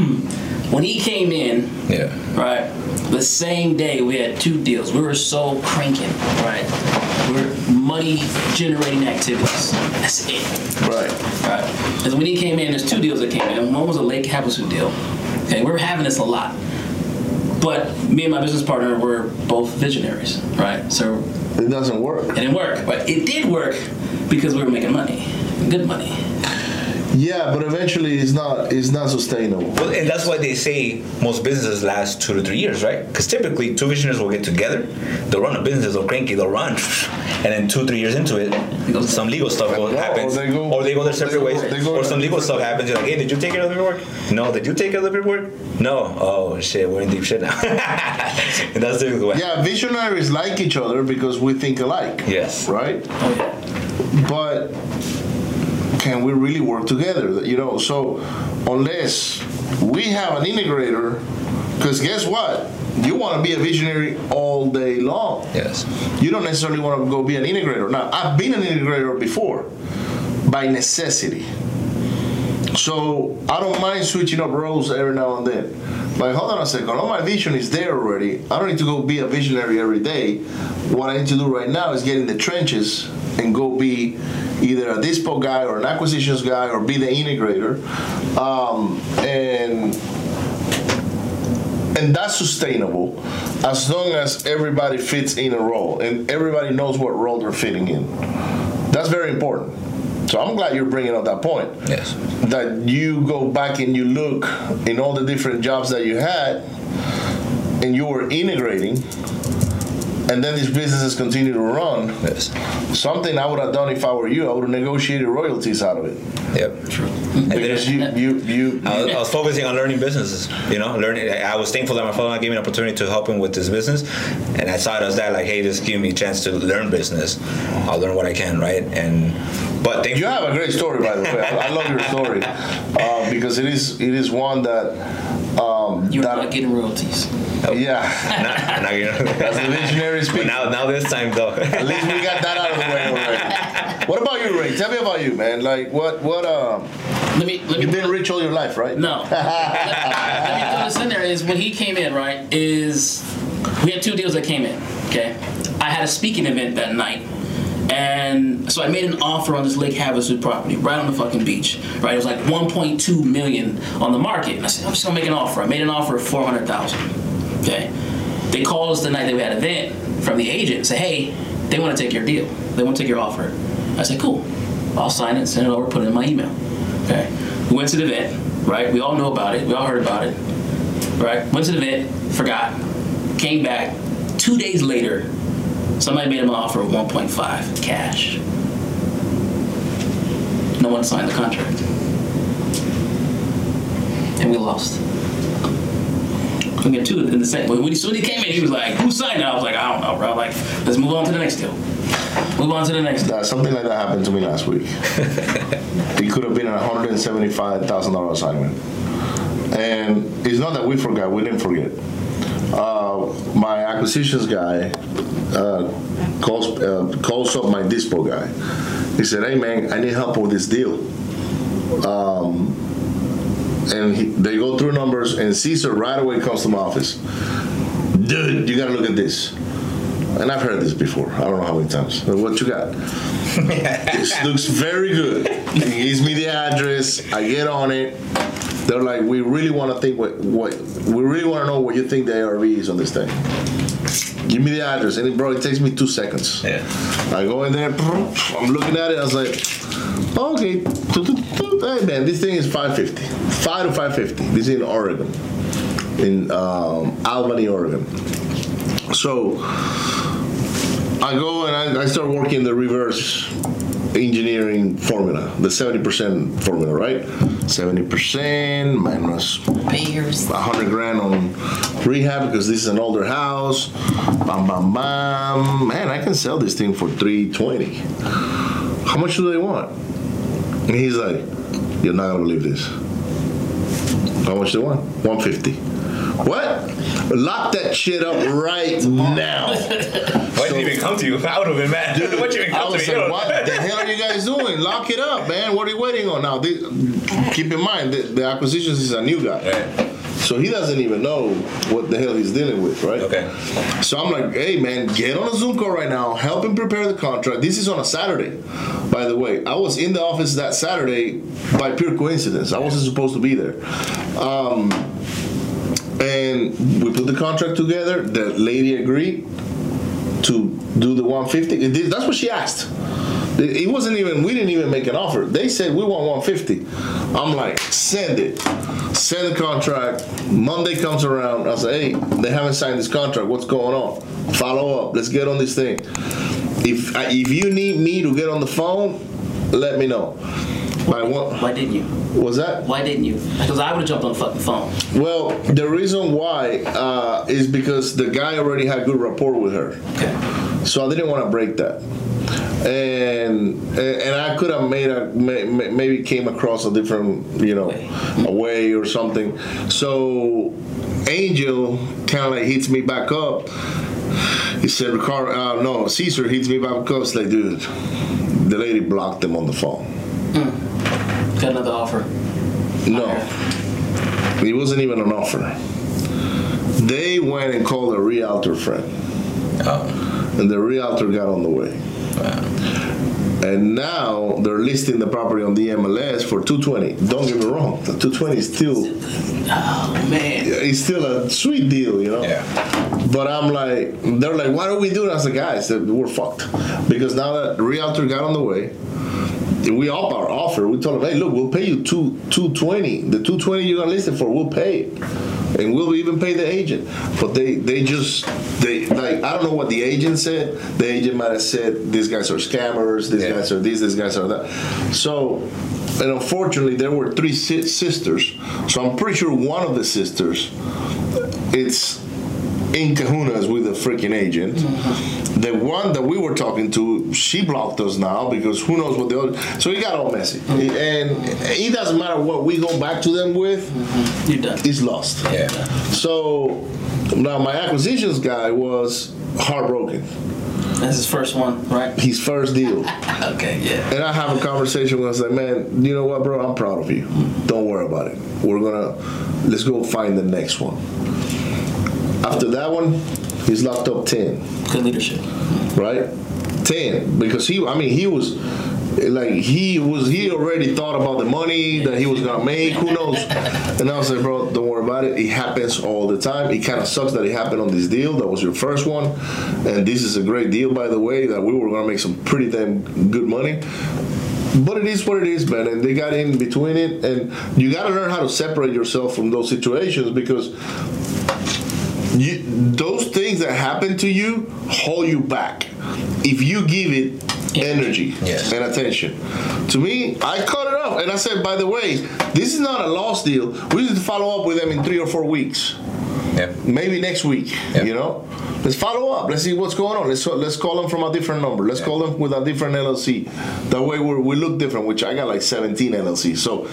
when he came in, Yeah. right? The same day we had two deals. We were so cranking, right? We're money generating activities. That's it. Right. Right. Because when he came in, there's two deals that came in. One was a Lake Havasu deal. Okay, we were having this a lot. But me and my business partner were both visionaries, right? So It doesn't work. it didn't work. But it did work because we were making money. Good money. Yeah, but eventually it's not it's not sustainable. Well, and that's why they say most businesses last two to three years, right? Because typically two visionaries will get together, they'll run a business, they'll cranky, they'll run, and then two, three years into it, some legal stuff will No, happen, or they go- or they go their separate they go- ways, go or some legal stuff happens. You're like, hey, did you take care of the paperwork? No, did you take care of the paperwork? No. Oh shit, we're in deep shit now. and that's typically what. Yeah, visionaries like each other because we think alike. Yes. Right? Oh, but can we really work together? You know, so unless we have an integrator, because guess what? You want to be a visionary all day long. Yes. You don't necessarily want to go be an integrator. Now, I've been an integrator before by necessity. So I don't mind switching up roles every now and then. Like, hold on a second, all my vision is there already. I don't need to go be a visionary every day. What I need to do right now is get in the trenches and go be either a dispo guy or an acquisitions guy or be the integrator. Um, and and that's sustainable as long as everybody fits in a role and everybody knows what role they're fitting in. That's very important. So I'm glad you're bringing up that point. Yes. That you go back and you look in all the different jobs that you had and you were integrating and then these businesses continue to run. Yes. Something I would have done if I were you, I would have negotiated royalties out of it. Yep. True. Because you, you, you, I was, I was focusing on learning businesses. You know, learning. I was thankful that my father gave me an opportunity to help him with this business, and I saw it as that, like, hey, this give me a chance to learn business. I'll learn what I can, right? And but thankfully, You have a great story, by the way. I, I love your story uh, because it is it is one that um, You're that not getting royalties. yeah. not, not, you know, That's the visionary But speak. now, now this time though. At least we got that out of the way already. What about you, Ray? Tell me about you, man. Like what what um Let me let me you've been rich all your life, right? No. let, let me throw this in there. Is when he came in, right? Is we had two deals that came in. Okay, I had a speaking event that night, and so I made an offer on this Lake Havasu property right on the fucking beach. Right, it was like 1.2 million on the market. And I said, I'm just gonna make an offer. I made an offer of 400,000. Okay, they called us the night that we had an event from the agent and said, hey, they want to take your deal. They want to take your offer. I said, cool. I'll sign it, send it over, put it in my email. Okay. We went to the event, right? We all know about it. We all heard about it, right? Went to the event, forgot, came back. Two days later, somebody made him an offer of 1.5 cash. No one signed the contract, and we lost. We got two in the same. When he, soon he came in, he was like, "Who signed it?" I was like, "I don't know, bro." Like, let's move on to the next deal. Move on to the next. deal. Something like that happened to me last week. it could have been a hundred and seventy-five thousand dollar assignment, and it's not that we forgot; we didn't forget. Uh, my acquisitions guy uh, calls uh, calls up my dispo guy. He said, "Hey man, I need help with this deal." Um, and he, they go through numbers, and Caesar right away comes to my office. Dude, you gotta look at this. And I've heard this before. I don't know how many times. What you got? this looks very good. He gives me the address. I get on it. They're like, we really want to think what what we really want to know what you think the ARV is on this thing. Give me the address, and it, bro, it takes me two seconds. yeah. I go in there. I'm looking at it. I was like, okay, hey man, this thing is 550, five to 550. This is in Oregon, in um, Albany, Oregon. So I go and I, I start working the reverse engineering formula, the 70% formula, right? 70% minus Beers. 100 grand on rehab because this is an older house. Bam, bam, bam. Man, I can sell this thing for 320. How much do they want? And he's like, you're not gonna believe this. How much do they want? 150. What? Lock that shit up right now. Why didn't it even come to you? I would have been mad. Why didn't you even I come to was me? what the hell are you guys doing? Lock it up, man. What are you waiting on now? This, keep in mind, the, the acquisitions is a new guy. Right. So he doesn't even know what the hell he's dealing with, right? Okay. So I'm like, hey man, get on a Zoom call right now. Help him prepare the contract. This is on a Saturday, by the way. I was in the office that Saturday by pure coincidence. I wasn't supposed to be there. Um, and we put the contract together. The lady agreed to do the 150. That's what she asked. It wasn't even. We didn't even make an offer. They said we want 150. I'm like, send it. Send the contract. Monday comes around. I say, hey, they haven't signed this contract. What's going on? Follow up. Let's get on this thing. If uh, if you need me to get on the phone, let me know. One, Why didn't you? was that? Why didn't you? Because I would have jumped on the fucking phone. Well, the reason why uh, is because the guy already had good rapport with her. Okay. So I didn't want to break that. And and I could have made a may- may- maybe came across a different you know Way. a way or something. So Angel kind of like hits me back up. He said, "Ricardo, uh, no, Caesar hits me back up. It's like, dude, the lady blocked them on the phone. Hmm. Got another offer. No, it wasn't even an offer. They went and called a realtor friend." Oh, and the realtor got on the way. Wow And now they're listing the property on the MLS for 220. Don't get me wrong, the 220 is still Oh man. it's still a sweet deal, you know. yeah. But I'm like, they're like, why don't we do it? I said, guys, we're fucked because now that the realtor got on the way. We up our offer. We told them, hey, look, we'll pay you two two twenty. The two twenty you're gonna list for, we'll pay it, and we'll even pay the agent. But they they just they like I don't know what the agent said. The agent might have said these guys are scammers. These Yeah. guys are these. These guys are that. So. And unfortunately, there were three si- sisters. So I'm pretty sure one of the sisters, it's in kahunas with the freaking agent. Mm-hmm. The one that we were talking to, she blocked us now because who knows what the other. So it got all messy, and it doesn't matter what we go back to them with, mm-hmm. You're done. it's lost. Yeah. So now my acquisitions guy was heartbroken. That's his first one, right? His first deal. Okay, yeah. And I have a conversation with him. I like, man, you know what, bro? I'm proud of you. Mm-hmm. Don't worry about it. We're gonna let's go find the next one. After that one, he's locked up ten, Good leadership. right? Ten because he. I mean, he was like he was. He already thought about the money that he was gonna make. Who knows? And I was like, bro, don't worry about it. It happens all the time. It kind of sucks that it happened on this deal. That was your first one, and this is a great deal, by the way. That we were gonna make some pretty damn good money. But it is what it is, man. And they got in between it, and you got to learn how to separate yourself from those situations because you, those things that happen to you hold you back. If you give it energy Yes. and attention. To me, I cut it off, and I said, by the way, this is not a lost deal. We need to follow up with them in three or four weeks Maybe next week. You know, let's follow up. Let's see what's going on. Let's let's call them from a different number. Let's call them with a different LLC. That way we we look different. Which I got like 17 LLCs. So,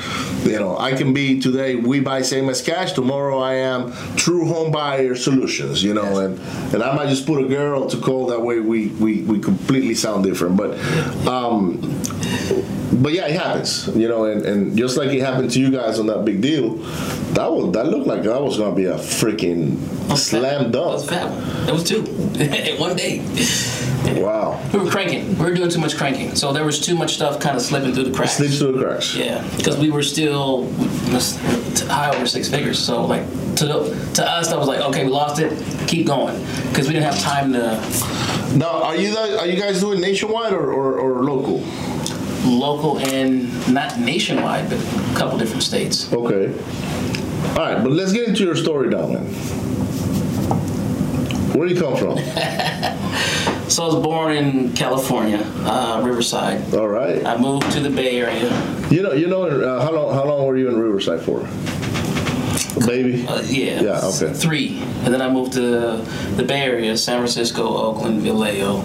you know, I can be today we buy same as cash. Tomorrow I am True Home Buyer Solutions. You know, and and I might just put a girl to call. That way we we we completely sound different. But. um but yeah, it happens, you know, and, and just like it happened to you guys on that big deal, that was that looked like that was gonna be a freaking slam That was dunk. That was two in one day. Wow, We were cranking. We were doing too much cranking. So there was too much stuff kind of slipping through the cracks. slips through the cracks. Yeah, because we were still high over six figures. So like to to us, that was like okay, we lost it. Keep going because we didn't have time to Now, are you guys are you guys doing nationwide or, or, or local? Local and not nationwide, but a couple different states. Okay. All right, but let's get into your story, now, man. Where do you come from? So I was born in California, uh, Riverside. All right. I moved to the Bay Area. You know, you know, uh, how long how long were you in Riverside for? Baby. Uh, yeah. Yeah, okay. Three, and then I moved to the Bay Area, San Francisco, Oakland, Vallejo.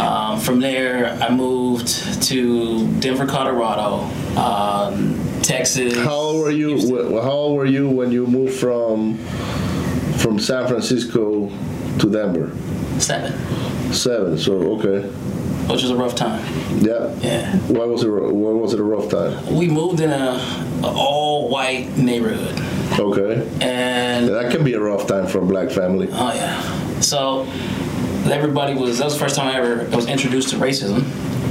Um, from there, I moved to Denver, Colorado, um, Texas. How old were you? How old were you when you moved from from San Francisco to Denver? Seven, Seven. So okay. which was a rough time. Yeah. Yeah. Why was it? Why was it a rough time? We moved in a, a all white neighborhood, Okay. and That can be a rough time for a black family. Oh yeah. So everybody was that was the first time I ever was introduced to racism.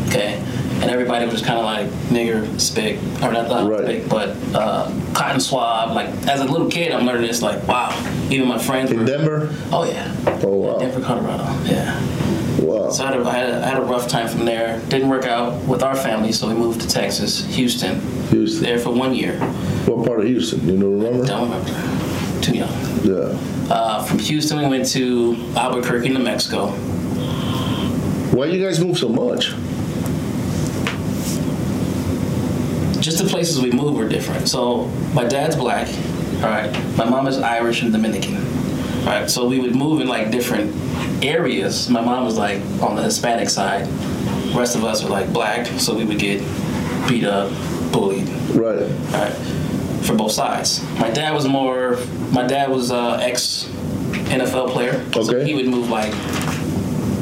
Okay. And everybody was kind of like nigger, spick, or not, not Right. spick, but uh, cotton swab. Like as a little kid, I'm learning this. Like wow, even my friends. In were- Denver. Oh yeah. Oh wow. Denver, Colorado. Yeah. Wow. So I had, a, I, had a, I had a rough time from there. Didn't work out with our family, so we moved to Texas, Houston. Houston. There for one year. What part of Houston? You know, remember? Don't remember. Too young. Yeah. Uh, from Houston, we went to Albuquerque, New Mexico. Why you guys move so much? Just the places we moved were different. So my dad's black, all right. My mom is Irish and Dominican, all right. So we would move in like different areas. My mom was like on the Hispanic side. The rest of us were like black, so we would get beat up, bullied, Right. right, for both sides. My dad was more. My dad was uh, ex NFL player, so he would move like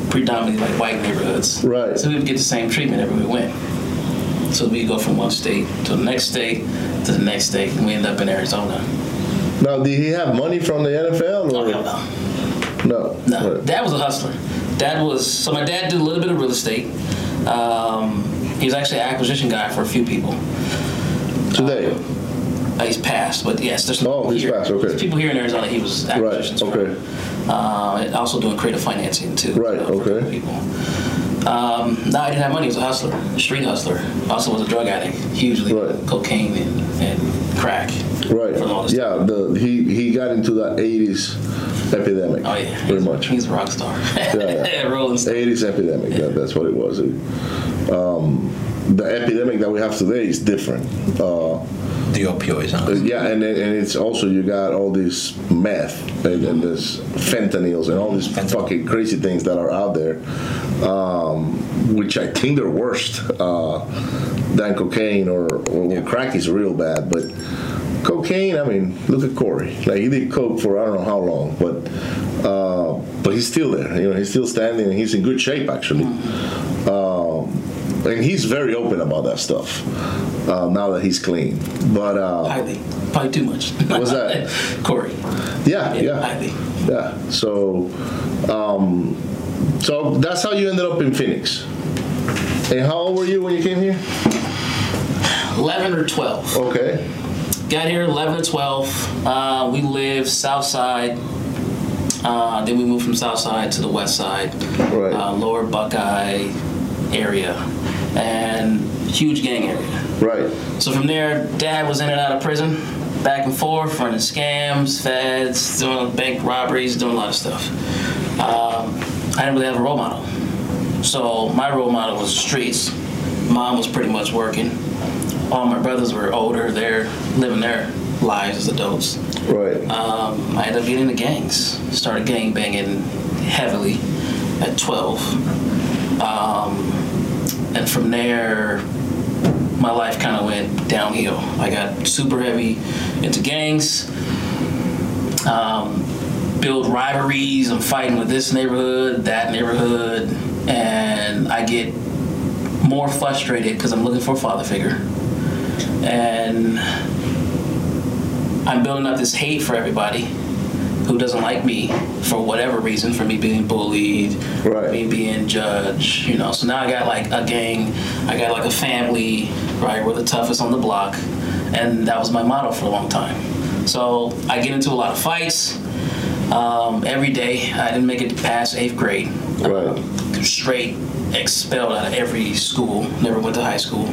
predominantly like white neighborhoods. Right. So we would get the same treatment everywhere we went. So we go from one state to the next state to the next state, and we end up in Arizona. Now, did he have money from the NFL Oh or no. no? No, Right. dad was a hustler. Dad was so my dad did a little bit of real estate. Um, he was actually an acquisition guy for a few people. Today. Uh, he's passed, but yes, there's Oh, he's here, passed, okay. there's people here in Arizona. He was Right. acquisitions. for. Okay. Uh, also doing creative financing too. Right, for okay. People. Um, no, I didn't have money. He was a hustler, a street hustler. Also was a drug addict, hugely Right. cocaine and, and crack. Right. From all this Yeah. The he he got into that '80s epidemic. Oh yeah, Pretty he's, much. He's a rock star. yeah. Rolling Stone. 80s epidemic. That, that's what it was. It, um, the epidemic that we have today is different. Uh, The opioids, huh? yeah, and and it's also you got all this meth and, and this fentanyls and all these Fentanyl. fucking crazy things that are out there, um, which I think they're worse uh, than cocaine or, or Yeah. crack is real bad, but. Cocaine, I mean, look at Corey. Like he did coke for I don't know how long, but uh, but he's still there. You know, he's still standing, and he's in good shape actually. Um, and he's very open about that stuff uh, now that he's clean. But uh, Highly, probably too much. What's that? Corey. yeah, Yeah, yeah, highly. yeah. So, um, so that's how you ended up in Phoenix. And how old were you when you came here? 11 or 12. Okay. Got here 11 or 12. Uh, we lived south side. Uh, then we moved from south side to the west side, Right. uh, lower Buckeye area, and huge gang area. Right. So from there, dad was in and out of prison, back and forth, running scams, feds, doing bank robberies, doing a lot of stuff. Um, I didn't really have a role model. So my role model was the streets. Mom was pretty much working. All my brothers were older, they're living their lives as adults. Right. Um, I ended up getting into gangs. Started gang banging heavily at 12. Um, and from there, my life kind of went downhill. I got super heavy into gangs. Um, build rivalries. I'm fighting with this neighborhood, that neighborhood, and I get more frustrated because I'm looking for a father figure. And I'm building up this hate for everybody who doesn't like me for whatever reason, for me being bullied, Right. me being judged, you know. So now I got like a gang, I got like a family, right? We're the toughest on the block, and that was my motto for a long time. So I get into a lot of fights um, every day. I didn't make it past eighth grade. Right. Straight expelled out of every school. Never went to high school.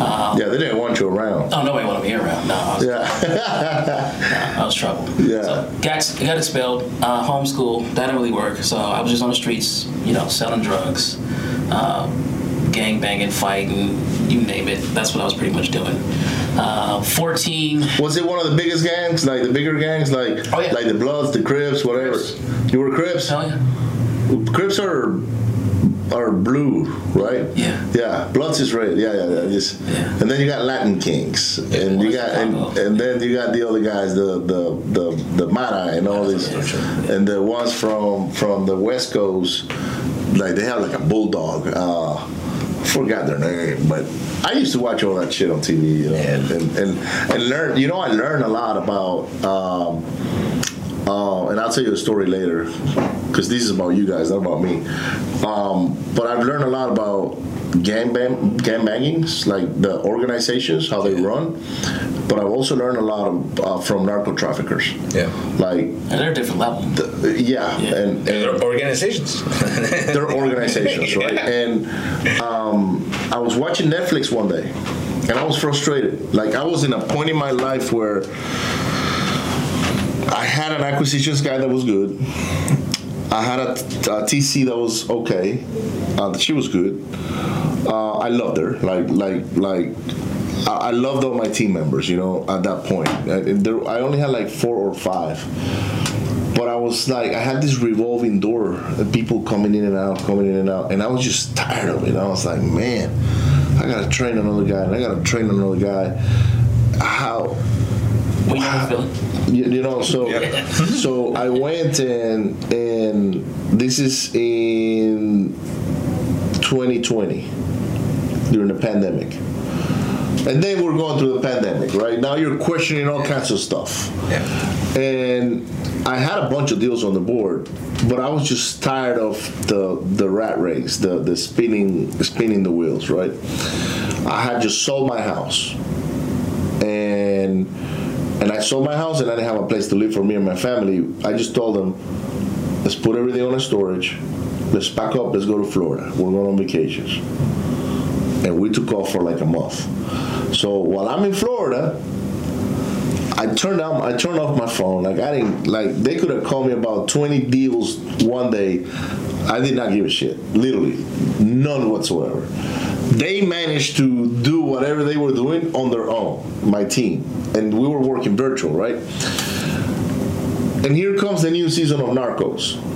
Yeah, they didn't want you around. Oh, nobody wanted me around. No, I was, Yeah. I was trouble. Yeah. So got got expelled. Uh, homeschool that didn't really work. So I was just on the streets, you know, selling drugs, uh, gang banging, fighting, you name it. That's what I was pretty much doing. Uh, 14. Was it one of the biggest gangs, like the bigger gangs, like Oh, yeah. like the Bloods, the Crips, whatever? Crips. You were Crips. Hell yeah. Crips are are blue, right? Yeah. Yeah. Bloods is red. Yeah, yeah, yeah. Just, Yeah. And then you got Latin Kings, and you got and, and then you got the other guys, the the the the Mara and all these, and the ones from from the West Coast, like they have like a bulldog. Uh, forgot their name, but I used to watch all that shit on TV, you know, and, and and and learn. You know, I learned a lot about. Um, uh, and I'll tell you a story later because this is about you guys, not about me. Um, but I've learned a lot about gang bang, gang bangings, like the organizations, how they run. But I've also learned a lot of, uh, from narco traffickers. Yeah. Like, And they're a different level. the, yeah, Yeah. and, and They're organizations. they're organizations, right? And um, I was watching Netflix one day, and I was frustrated. Like I was in a point in my life where I had an acquisitions guy that was good. I had a, a TC that was okay. Uh, she was good. Uh, I loved her. Like like like. I loved all my team members, you know, at that point. I, there, I only had like four or five but I was like, I had this revolving door, of people coming in and out, coming in and out, and I was just tired of it. I was like, man, I gotta train another guy, and I gotta train another guy. How? What you ever feeling? You, you know, so so I went and and this is in 2020 during the pandemic. And then we're going through the pandemic, right? Now you're questioning all kinds of stuff. yeah. And I had a bunch of deals on the board, but I was just tired of the the rat race, the the spinning spinning the wheels, right? I had just sold my house, and and I sold my house, and I didn't have a place to live for me and my family. I just told them, let's put everything on a storage, let's pack up, let's go to Florida. We're going on vacations, and we took off for like a month. So while I'm in Florida, I turned on I turned off my phone. Like I didn't like they could have called me about 20 deals one day. I did not give a shit. Literally. None whatsoever. They managed to do whatever they were doing on their own, my team. And we were working virtual, right? And here comes the new season of Narcos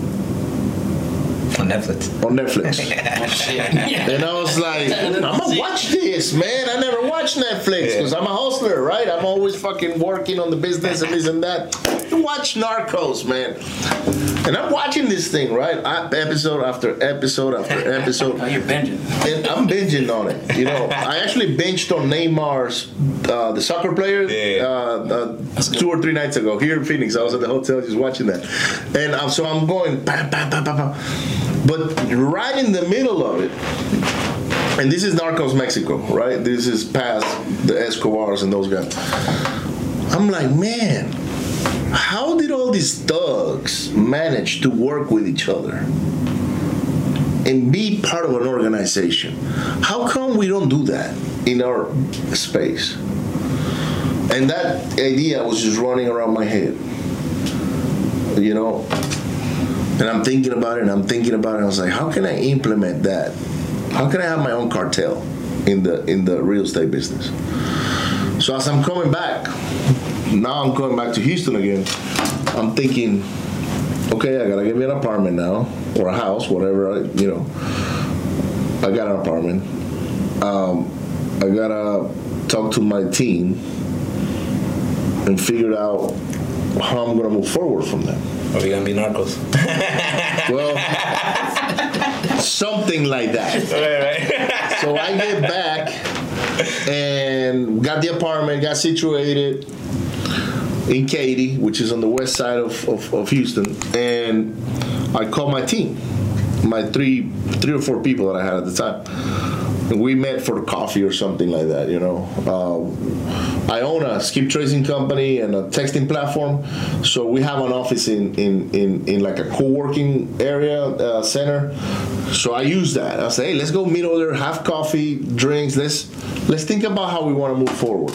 On Netflix. on Netflix. yeah. And I was like, I'm gonna watch this, man. I never watch Netflix because I'm a hustler, right? I'm always fucking working on the business and this and that. Watch Narcos, man. And I'm watching this thing, right? I, episode after episode after episode. Oh, you're binging. And I'm binging on it. You know, I actually binged on Neymar's, uh, the soccer player, Yeah. uh, uh, two or three nights ago here in Phoenix. I was at the hotel just watching that, and um, so I'm going, bam, bam, bam, bam, bam. But right in the middle of it. And this is Narcos Mexico, right? This is past the Escobars and those guys. I'm like, man, how did all these thugs manage to work with each other? and be part of an organization. How come we don't do that in our space? And that idea was just running around my head. You know? And I'm thinking about it and I'm thinking about it. I was like, how can I implement that? How can I have my own cartel in the in the real estate business? So as I'm coming back, now I'm coming back to Houston again. I'm thinking, okay, I gotta get me an apartment now or a house, whatever. I, you know, I got an apartment. Um, I gotta talk to my team and figure out how I'm gonna move forward from them. Are we gonna be narcos? Well, something like that. right, right. So I get back and got the apartment, got situated in Katy, which is on the west side of, of, of Houston, and I called my team, my three three or four people that I had at the time. We met for coffee or something like that, you know. Um, I own a skip tracing company and a texting platform, so we have an office in in, in, in like a co-working area uh, center. So I use that. I say, hey, let's go meet over there, have coffee, drinks. Let's let's think about how we want to move forward.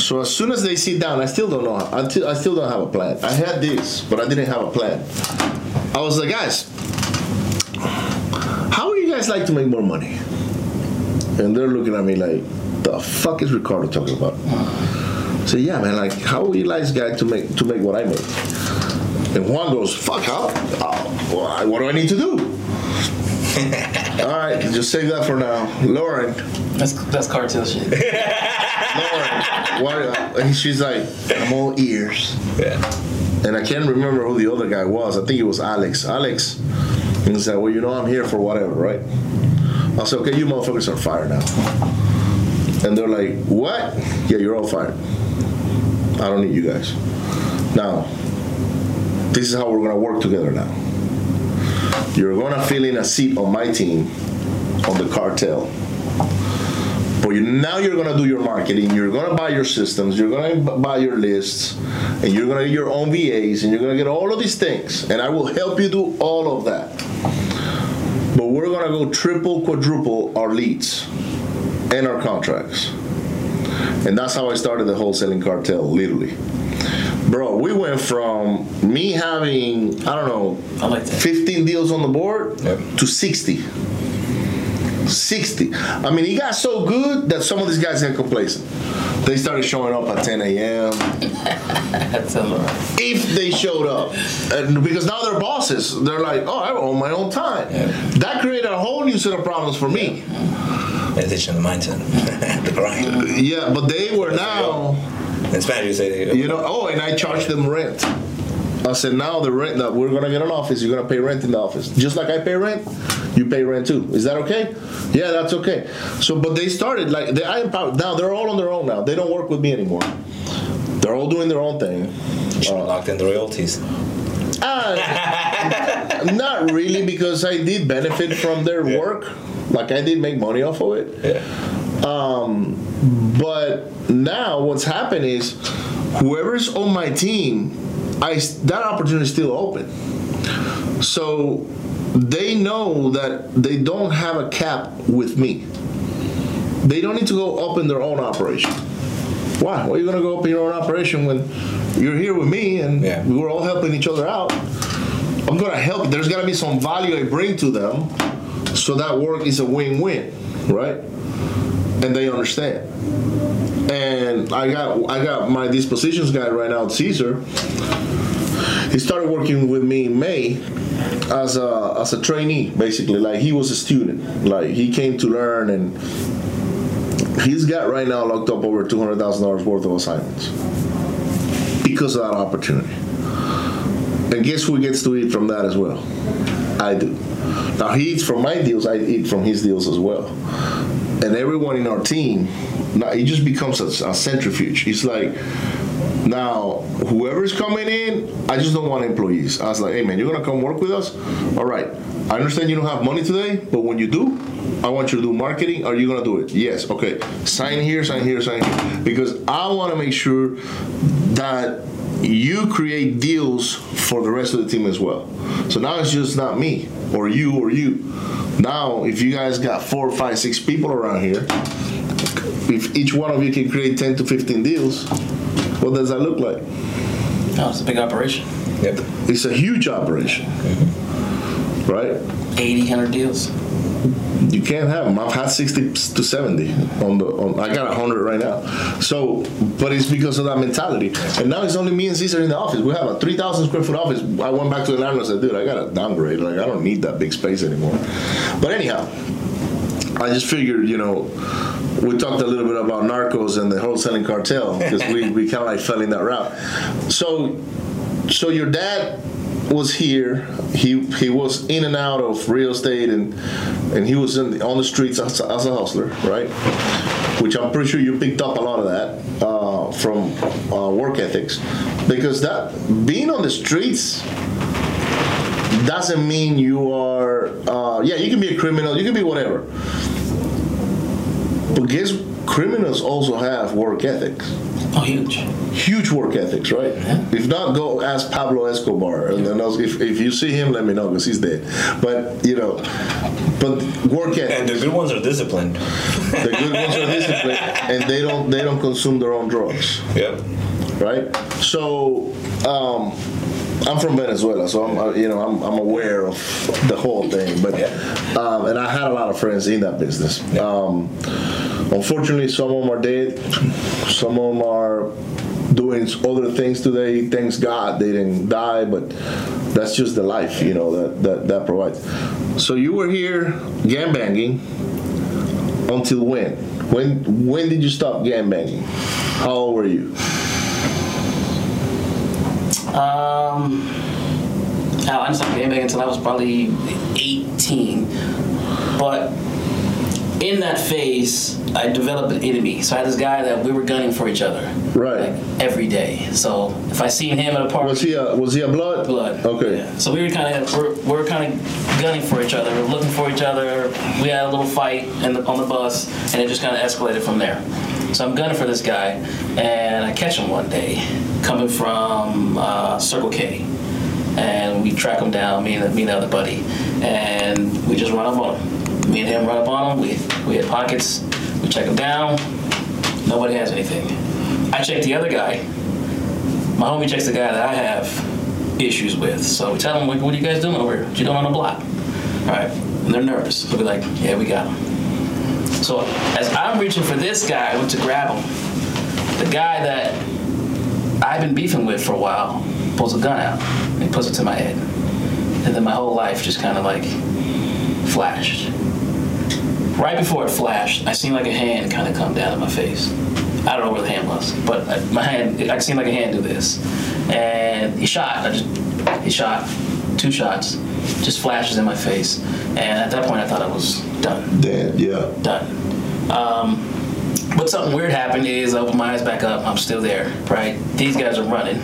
So as soon as they sit down, I still don't know. I still don't have a plan. I had this, but I didn't have a plan. I was like, guys, how would you guys like to make more money? And they're looking at me like, the fuck is Ricardo talking about? I say, yeah, man. Like, how would you like this guy to make to make what I make? And Juan goes, fuck, how? Uh, what do I need to do? All right, just save that for now. Lauren, That's that's cartel shit. Lauren, what, and she's like, I'm all ears. Yeah. And I can't remember who the other guy was. I think it was Alex. Alex, and he said, well, you know, I'm here for whatever, right? I said, okay, you motherfuckers are fired now. And they're like, what? Yeah, you're all fired. I don't need you guys. Now, this is how we're gonna work together now. You're gonna fill in a seat on my team on the cartel. But you, now you're gonna do your marketing. You're gonna buy your systems. You're gonna buy your lists, and you're gonna get your own VAs, and you're gonna get all of these things. And I will help you do all of that. But we're gonna go triple, quadruple our leads and our contracts. And that's how I started the wholesaling cartel, literally. Bro, we went from me having, I don't know, I like 15 deals on the board Yep. to 60. 60. I mean, he got so good that some of these guys got complacent. They started showing up at 10 a.m. That's a lot. if they showed up. And because now they're bosses. They're like, oh, I own my own time. That created a whole new set of problems for me. Meditation, the mindset, the grind. Yeah, but they were now, In Spanish, you say, they. you know, oh, and I charged them rent. I said, now the rent that we're gonna get an office, you're gonna pay rent in the office. Just like I pay rent, you pay rent too. Is that okay? Yeah, that's okay. So, but they started like they, I empowered. Now they're all on their own now. They don't work with me anymore. They're all doing their own thing. have locked in the royalties. Ah, not really, because I did benefit from their Yeah. work. Like I did make money off of it. Yeah. Um, But now what's happened is, whoever's on my team, I that opportunity is still open. So they know that they don't have a cap with me. They don't need to go open their own operation. Why? Why are you gonna go open your own operation when you're here with me and Yeah. we're all helping each other out? I'm gonna help. There's gotta be some value I bring to them, so that work is a win-win, right? And they understand. And I got I got my dispositions guy right now, Caesar. He started working with me in May as a as a trainee, basically. Like he was a student. Like he came to learn, and he's got right now locked up over two hundred thousand dollars worth of assignments because of that opportunity. And guess who gets to eat from that as well? I do. Now he eats from my deals. I eat from his deals as well. And everyone in our team, now it just becomes a, a centrifuge. It's like now whoever's coming in, I just don't want employees. I was like, hey man, you're gonna come work with us? All right. I understand you don't have money today, but when you do, I want you to do marketing. Are you gonna do it? Yes. Okay. Sign here, sign here, sign here. Because I want to make sure that you create deals for the rest of the team as well. So now it's just not me or you or you. Now, if you guys got four, five, six people around here, if each one of you can create 10 to 15 deals, what does that look like? Oh, it's a big operation. Yep. It's a huge operation, mm-hmm. right? 80, 100 deals. You can't have them. I've had 60 to 70 on the. On, I got 100 right now. So, but it's because of that mentality. And now it's only me and Caesar in the office. We have a 3,000 square foot office. I went back to the landlord and said, dude, I got to downgrade. Like, I don't need that big space anymore. But anyhow, I just figured, you know, we talked a little bit about narcos and the wholesaling cartel because we, we kind of like fell in that route. So, so your dad was here. He he was in and out of real estate and and he was in on the streets as, a- as a hustler, right? Which I'm pretty sure you picked up a lot of that uh, from uh, work ethics, because that being on the streets doesn't mean you are. Uh, yeah, you can be a criminal. You can be whatever. But guess criminals also have work ethics Oh, huge. huge work ethics, right? If not, go ask Pablo Escobar, and then I'll- if, if you see him, let me know because he's dead. But you know, but work And the good ones are disciplined. The good ones are disciplined, and they don't they don't consume their own drugs, Yep. right? So. Um, I'm from Venezuela, so I'm uh, you know I'm, I'm aware of the whole thing, but um, and I had a lot of friends in that business. Um, unfortunately, some of them are dead, some of them are doing other things today. Thanks God they didn't die, but that's just the life you know that that, that provides. So you were here gang banging until when? When when did you stop gang banging? How old were you? Um, hell, I didn't start gangbanging until I was probably 18. But in that phase, I developed an enemy. So I had this guy that we were gunning for each other. Right. Like every day. So if I seen him at a party, Was he a was he a blood? blood. Okay. Yeah. So we were kind of we're, we're kind of gunning for each other, we're looking for each other. We had a little fight in the, on the bus, and it just kind of escalated from there. So I'm gunning for this guy, and I catch him one day coming from uh, Circle K, and we track him down, me and me and the other buddy, and we just run up on him. Me and him run up on him. We we had pockets. We check him down. Nobody has anything. I check the other guy my homie checks the guy that I have issues with. So we tell him, like, what are you guys doing over here? What you doing on the block? All right. And they're nervous. They'll be like, yeah, we got him. So as I'm reaching for this guy, I went to grab him. The guy that I've been beefing with for a while pulls a gun out and puts it to my head. And then my whole life just kind of like flashed. Right before it flashed, I seen like a hand kind of come down at my face. I don't know where the hand was, but my hand, I seen like a hand do this, and he shot. I just, he shot, two shots, just flashes in my face, and at that point I thought I was done, Dead. Yeah. done. Um, but something weird happened is I opened my eyes back up. I'm still there, right? These guys are running,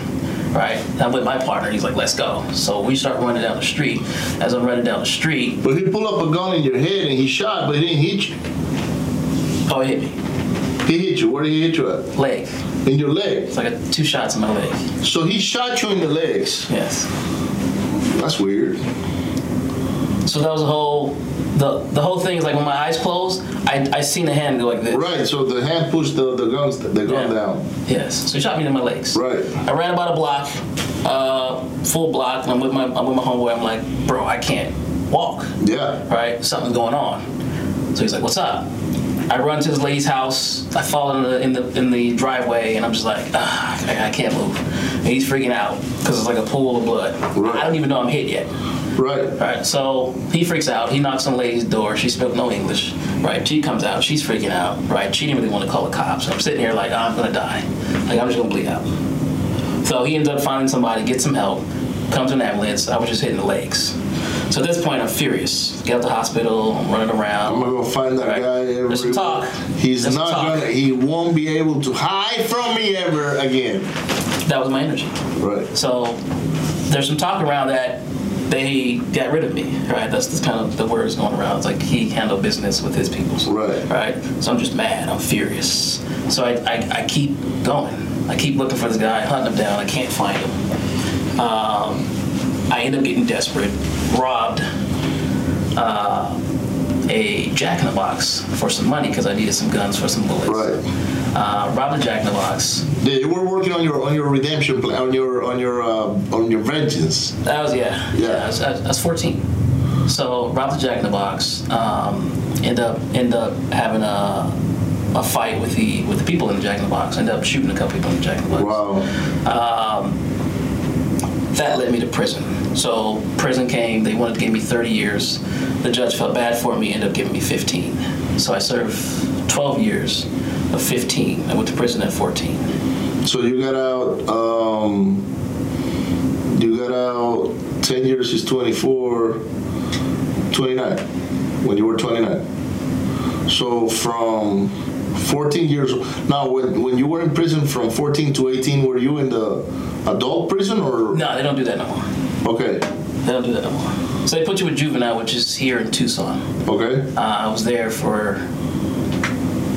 right? I'm with my partner. He's like, "Let's go." So we start running down the street. As I'm running down the street, But he pulled up a gun in your head and he shot, but he didn't hit you. oh, it hit me, He hit you. Where did he hit you at? leg. In your leg. It's like a, two shots in my leg. So he shot you in the legs. Yes. That's weird. So that was a whole the the whole thing is like when my eyes closed, I I seen the hand go like this. Right. So the hand pushed the the guns the gun Yeah. down. Yes. So he shot me in my legs. Right. I ran about a block, uh, full block, and I'm with my I'm with my homeboy. I'm like, bro, I can't walk. Yeah. Right? Something's going on. So he's like, what's up? I run to this lady's house. I fall in the in the in the driveway, and I'm just like, ah, I, I can't move. And he's freaking out because it's like a pool of blood. Right. I don't even know I'm hit yet. Right. Right, so he freaks out. He knocks on the lady's door. She spoke no English. Right, she comes out. She's freaking out. Right, she didn't really want to call the cops. I'm sitting here like "Oh, I'm gonna die. Like I'm just gonna bleed out. So he ends up finding somebody, gets some help, comes to an ambulance. I was just hitting the legs. So at this point, I'm furious. Get out the hospital. I'm running around. I'm gonna go find that Right. guy. There's some talk. He's There's not talk. gonna. He won't be able to hide from me ever again. That was my energy. Right. So there's some talk around that they got rid of me, right? That's, that's kind of the words going around. It's like he handled business with his people, Right. Right. So I'm just mad. I'm furious. So I, I, I keep going. I keep looking for this guy, hunting him down. I can't find him. Um, I end up getting desperate, robbed uh, a Jack in the Box for some money because I needed some guns for some bullets. Right. Uh, robbed a Jack in the Box. Yeah, you were working on your on your redemption plan, on your on your uh, on your vengeance. That was yeah. Yeah. I, was, I was 14. So robbed the Jack in the Box. Um, end up end up having a a fight with the with the people in the Jack in the Box. End up shooting a couple people in the Jack in the Box. Wow. Um, that led me to prison. So prison came. They wanted to give me 30 years. The judge felt bad for me. Ended up giving me 15. So I served 12 years of 15. I went to prison at 14. So you got out. Um, you got out. Ten years is 24. 29. When you were 29. So from 14 years. Now, when when you were in prison from 14 to 18, were you in the adult prison or? No, they don't do that no more. Okay. They don't do that no more. So they put you with juvenile, which is here in Tucson. Okay. Uh, I was there for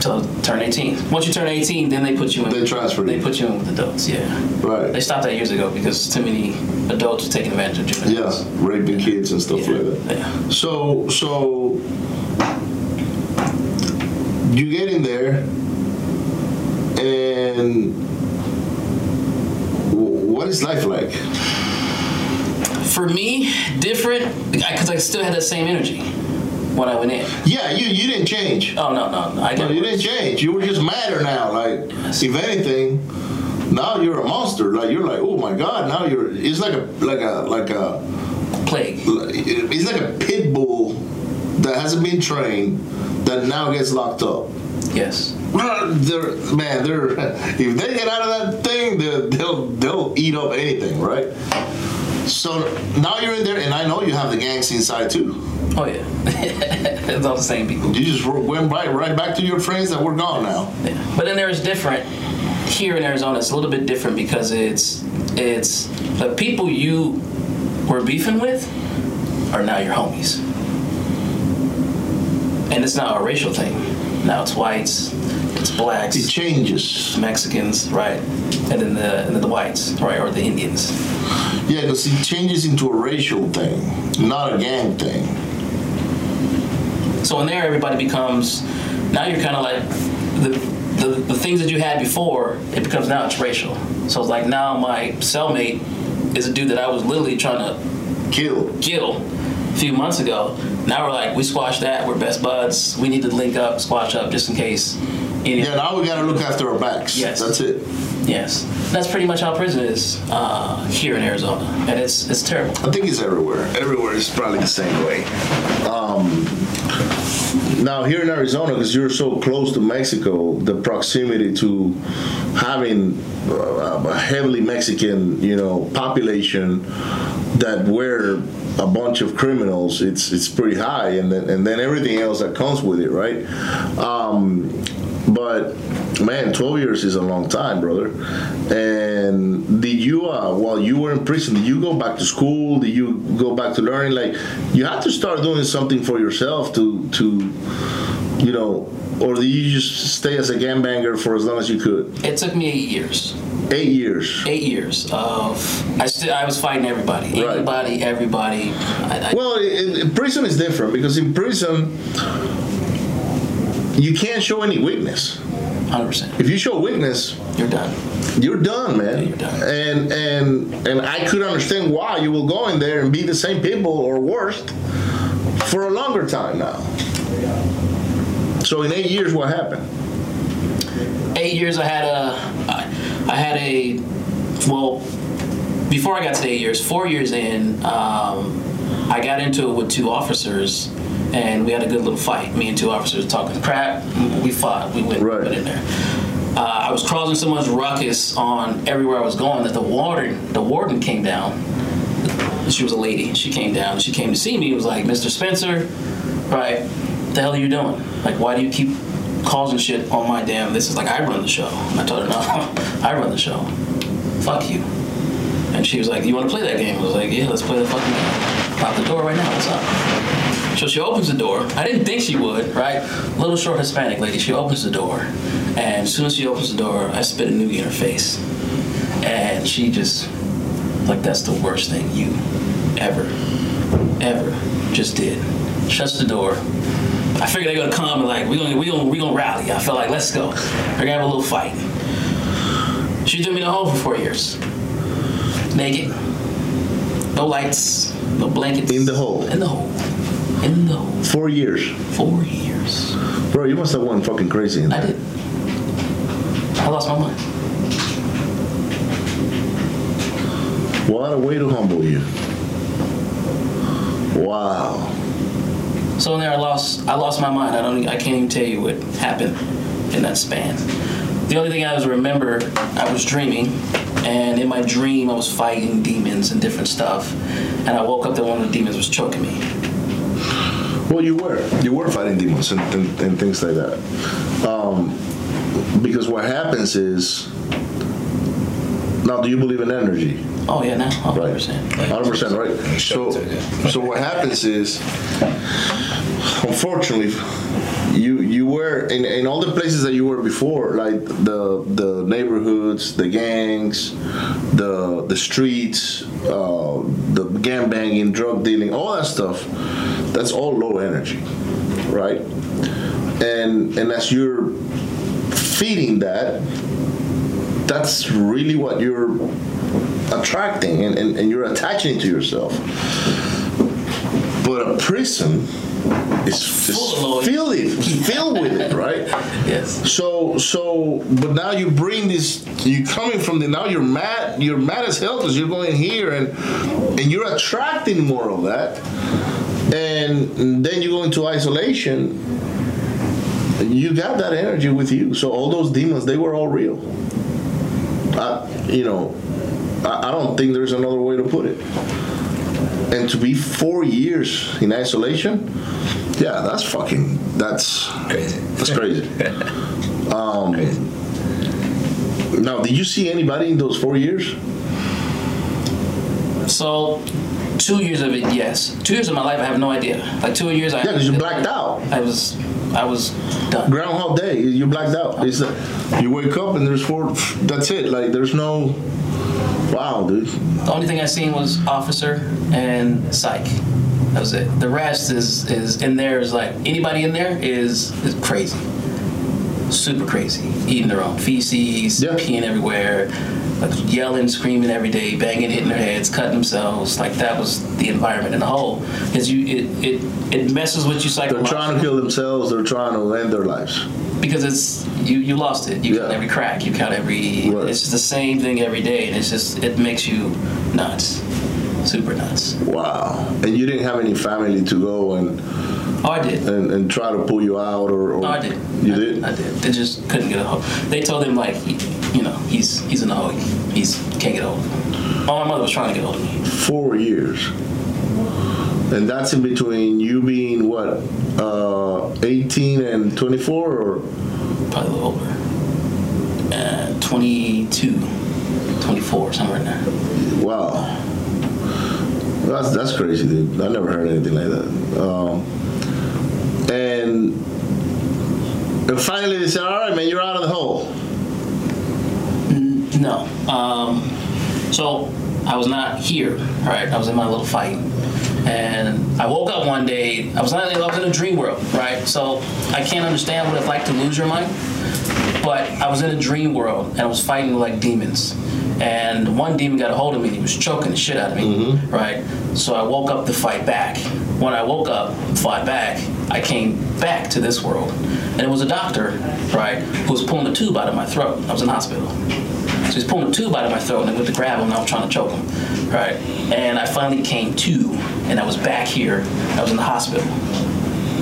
till turn 18. Once you turn 18, then they put you in. They transferred They put you in with adults. Yeah. Right. They stopped that years ago because too many adults were taking advantage of Yeah, juveniles. raping kids and stuff Yeah. like that. yeah. So, so you get in there, and what is life like? For me, different because I still had that same energy when I went in. Yeah, you you didn't change. Oh no, no, no. I No, you didn't change. You were just madder now. Like, if anything, now you're a monster. Like you're like, oh my god. Now you're. It's like a like a like a. plague. It's like a pit bull that hasn't been trained that now gets locked up. Yes. They're, man, they're if they get out of that thing, they'll they'll, eat up anything, right? So now you're in there, and I know you have the gangs inside too. Oh yeah, it's all the same people. You just went right right back to your friends that were gone now. Yeah. But then there's different here in Arizona. It's a little bit different because it's it's the people you were beefing with are now your homies, and it's not a racial thing. Now it's whites, it's blacks, It changes. Mexicans, right, and then the and then the whites, right, or the Indians. Yeah, because it changes into a racial thing, not a gang thing. So in there, everybody becomes now you're kind of like the, the the things that you had before. It becomes now it's racial. So it's like now my cellmate is a dude that I was literally trying to Kill. kill few months ago. Now we're like we squashed that. We're best buds. We need to link up, squash up, just in case. Any, Yeah, now we gotta look after our backs. Yes. That's it. Yes, that's pretty much how prison is uh, here in Arizona, and it's it's terrible. I think it's everywhere. Everywhere is probably the same way. Um, now here in Arizona, because you're so close to Mexico, the proximity to having uh, a heavily Mexican, you know, population that were a bunch of criminals, it's it's pretty high, and then and then everything else that comes with it, right? Um, but man, 12 years is a long time, brother. And did you, uh, while you were in prison, did you go back to school? Did you go back to learning? Like, you had to start doing something for yourself to, to, you know, or did you just stay as a gangbanger for as long as you could? It took me eight years. Eight years. Eight years of I still I was fighting everybody, Right. anybody, everybody. I, I, Well, in, in prison is different because in prison, you can't show any weakness. hundred percent. If you show weakness, You're done. you're done, man. You're done. And and and I could understand why you will go in there and be the same people or worse for a longer time now. So in eight years, what happened? Eight years. I had a, I had a well before I got to eight years. Four years in, um, I got into it with two officers. And we had a good little fight. Me and two officers talking crap. We fought. We went, Right. went in there. Uh, I was causing so much ruckus on everywhere I was going that the warden, the warden came down she was a lady. She came down. She came to see me. It was like, Mr. Spencer, right? What the hell are you doing? Like, why do you keep causing shit on my damn? This is like I run the show. I told her, no, I run the show. Fuck you. And she was like, you want to play that game? I was like, yeah, let's play the fucking game. Out the door right now. What's up? So she opens the door. I didn't think she would, right? Little short Hispanic lady. She opens the door, and as soon as she opens the door, I spit a noogie in her face, and she just like that's the worst thing you ever, ever just did. Shuts the door. I figured they're gonna come and like we gonna we gonna we gonna rally. I felt like let's go. We're gonna have a little fight. She threw me in the hole for four years. Naked. No lights, no blankets. In the hole. In the hole. In the hole. Four years, Four years. bro. You must have went fucking crazy in I did. I lost my mind. What a way to humble you. Wow. So in there, I lost. I lost my mind. I don't. I can't even tell you what happened in that span. The only thing I was remember, I was dreaming, and in my dream, I was fighting demons and different stuff. And I woke up that one of the demons was choking me. Well, you were. You were fighting demons and, and, and things like that. Um, because what happens is. Now, do you believe in energy? Oh yeah, now 100. Right. percent 100%, right? So, so what happens is, unfortunately, you you were in, in all the places that you were before, like the the neighborhoods, the gangs, the the streets, uh, the gang banging, drug dealing, all that stuff. That's all low energy, right? And and as you're feeding that, that's really what you're attracting and, and, and you're attaching to yourself. But a prison is just filled, it, filled with it, right? Yes. So so but now you bring this You're coming from the now you're mad you're mad as hell because you're going here and and you're attracting more of that and then you go into isolation you got that energy with you so all those demons they were all real I, you know I, I don't think there's another way to put it and to be four years in isolation, yeah, that's fucking that's Crazy. that's crazy. Um, Crazy. now, did you see anybody in those four years? So, two years of it, yes. Two years of my life, I have no idea. Like two years, I Yeah, because you blacked out. I was, I was done. Groundhog Day, you blacked out. It's a, you wake up and there's four. That's it. Like there's no. Wow, dude. The only thing I seen was officer and psych. That was it. The rest is is in there is like anybody in there is is crazy, super crazy, eating their own feces, Yeah. peeing everywhere, like yelling, screaming every day, banging, hitting their heads, cutting themselves. Like that was the environment in the whole. Because you it, it it messes with you psychologically. They're trying to kill themselves. They're trying to end their lives. because it's you you lost it. You count every crack. You count every. Right. It's just the same thing every day, and it's just it makes you nuts, super nuts. Wow. And you didn't have any family to go and Oh, I did. and, and try to pull you out or. or No, I did. You I, did. I did. They just couldn't get a hold. They told him like, you know, he's he's in a hole. He's can't get a hold. Oh, my mother was trying to get a hold of me. Four years. And that's in between you being what, uh, 18 and 24 or Probably a little older. Uh, 22, 24, somewhere in there. Wow. That's that's crazy, dude. I never heard anything like that. Um, and and finally they said, "All right, man, you're out of the hole." No. Um, so I was not here, right? I was in my little fight. And I woke up one day, I was, not, I was in a dream world, right? So I can't understand what it's like to lose your mind. But I was in a dream world and I was fighting with like demons. And one demon got a hold of me and he was choking the shit out of me, right? So I woke up to fight back. When I woke up fought back, I came back to this world. And it was a doctor, right, who was pulling a tube out of my throat. I was in hospital. So he's pulling a tube out of my throat, and I went to grab him, and I was trying to choke him, right? And I finally came to, and I was back here. I was in the hospital.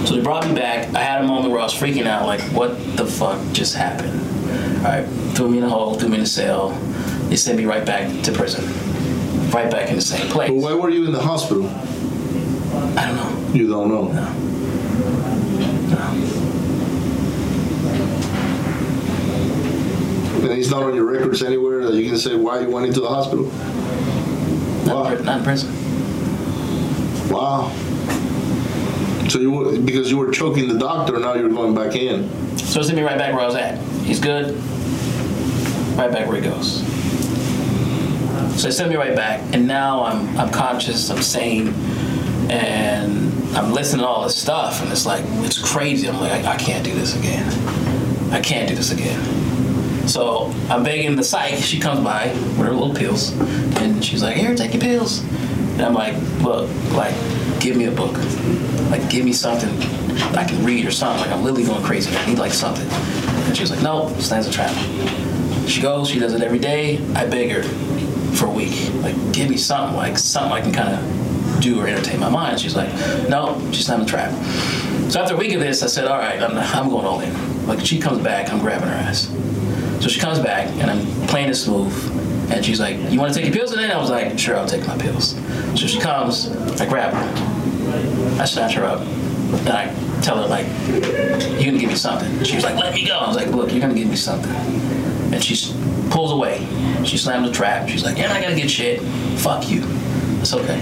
So they brought me back. I had a moment where I was freaking out, like, what the fuck just happened? Right? Threw me in a hole, threw me in a cell. They sent me right back to prison, right back in the same place. But why were you in the hospital? I don't know. You don't know. No. And it's not on your records anywhere that you can say why you went into the hospital. Not, Wow. in, not in prison. Wow. So you were, because you were choking the doctor, now you're going back in. So it sent me right back where I was at. He's good. Right back where he goes. So they sent me right back, and now I'm I'm conscious, I'm sane, and I'm listening to all this stuff, and it's like it's crazy. I'm like I, I can't do this again. I can't do this again. So I'm begging the psych. She comes by with her little pills, and she's like, "Here, take your pills." And I'm like, "Look, like, give me a book. Like, give me something I can read or something. Like, I'm literally going crazy. I need like something." And she's like, "No, stands a trap." She goes. She does it every day. I beg her for a week. Like, give me something. Like, something I can kind of do or entertain my mind. She's like, "No, she's not a trap." So after a week of this, I said, "All right, I'm, I'm going all in." Like, she comes back. I'm grabbing her ass. So she comes back, and I'm playing it smooth. And she's like, "You want to take your pills today?" I was like, "Sure, I'll take my pills." So she comes, I grab her, I snatch her up, and I tell her like, "You're gonna give me something." She was like, "Let me go." I was like, "Look, you're gonna give me something." And she pulls away. She slams the trap. She's like, "You're not gonna get shit. Fuck you." It's okay.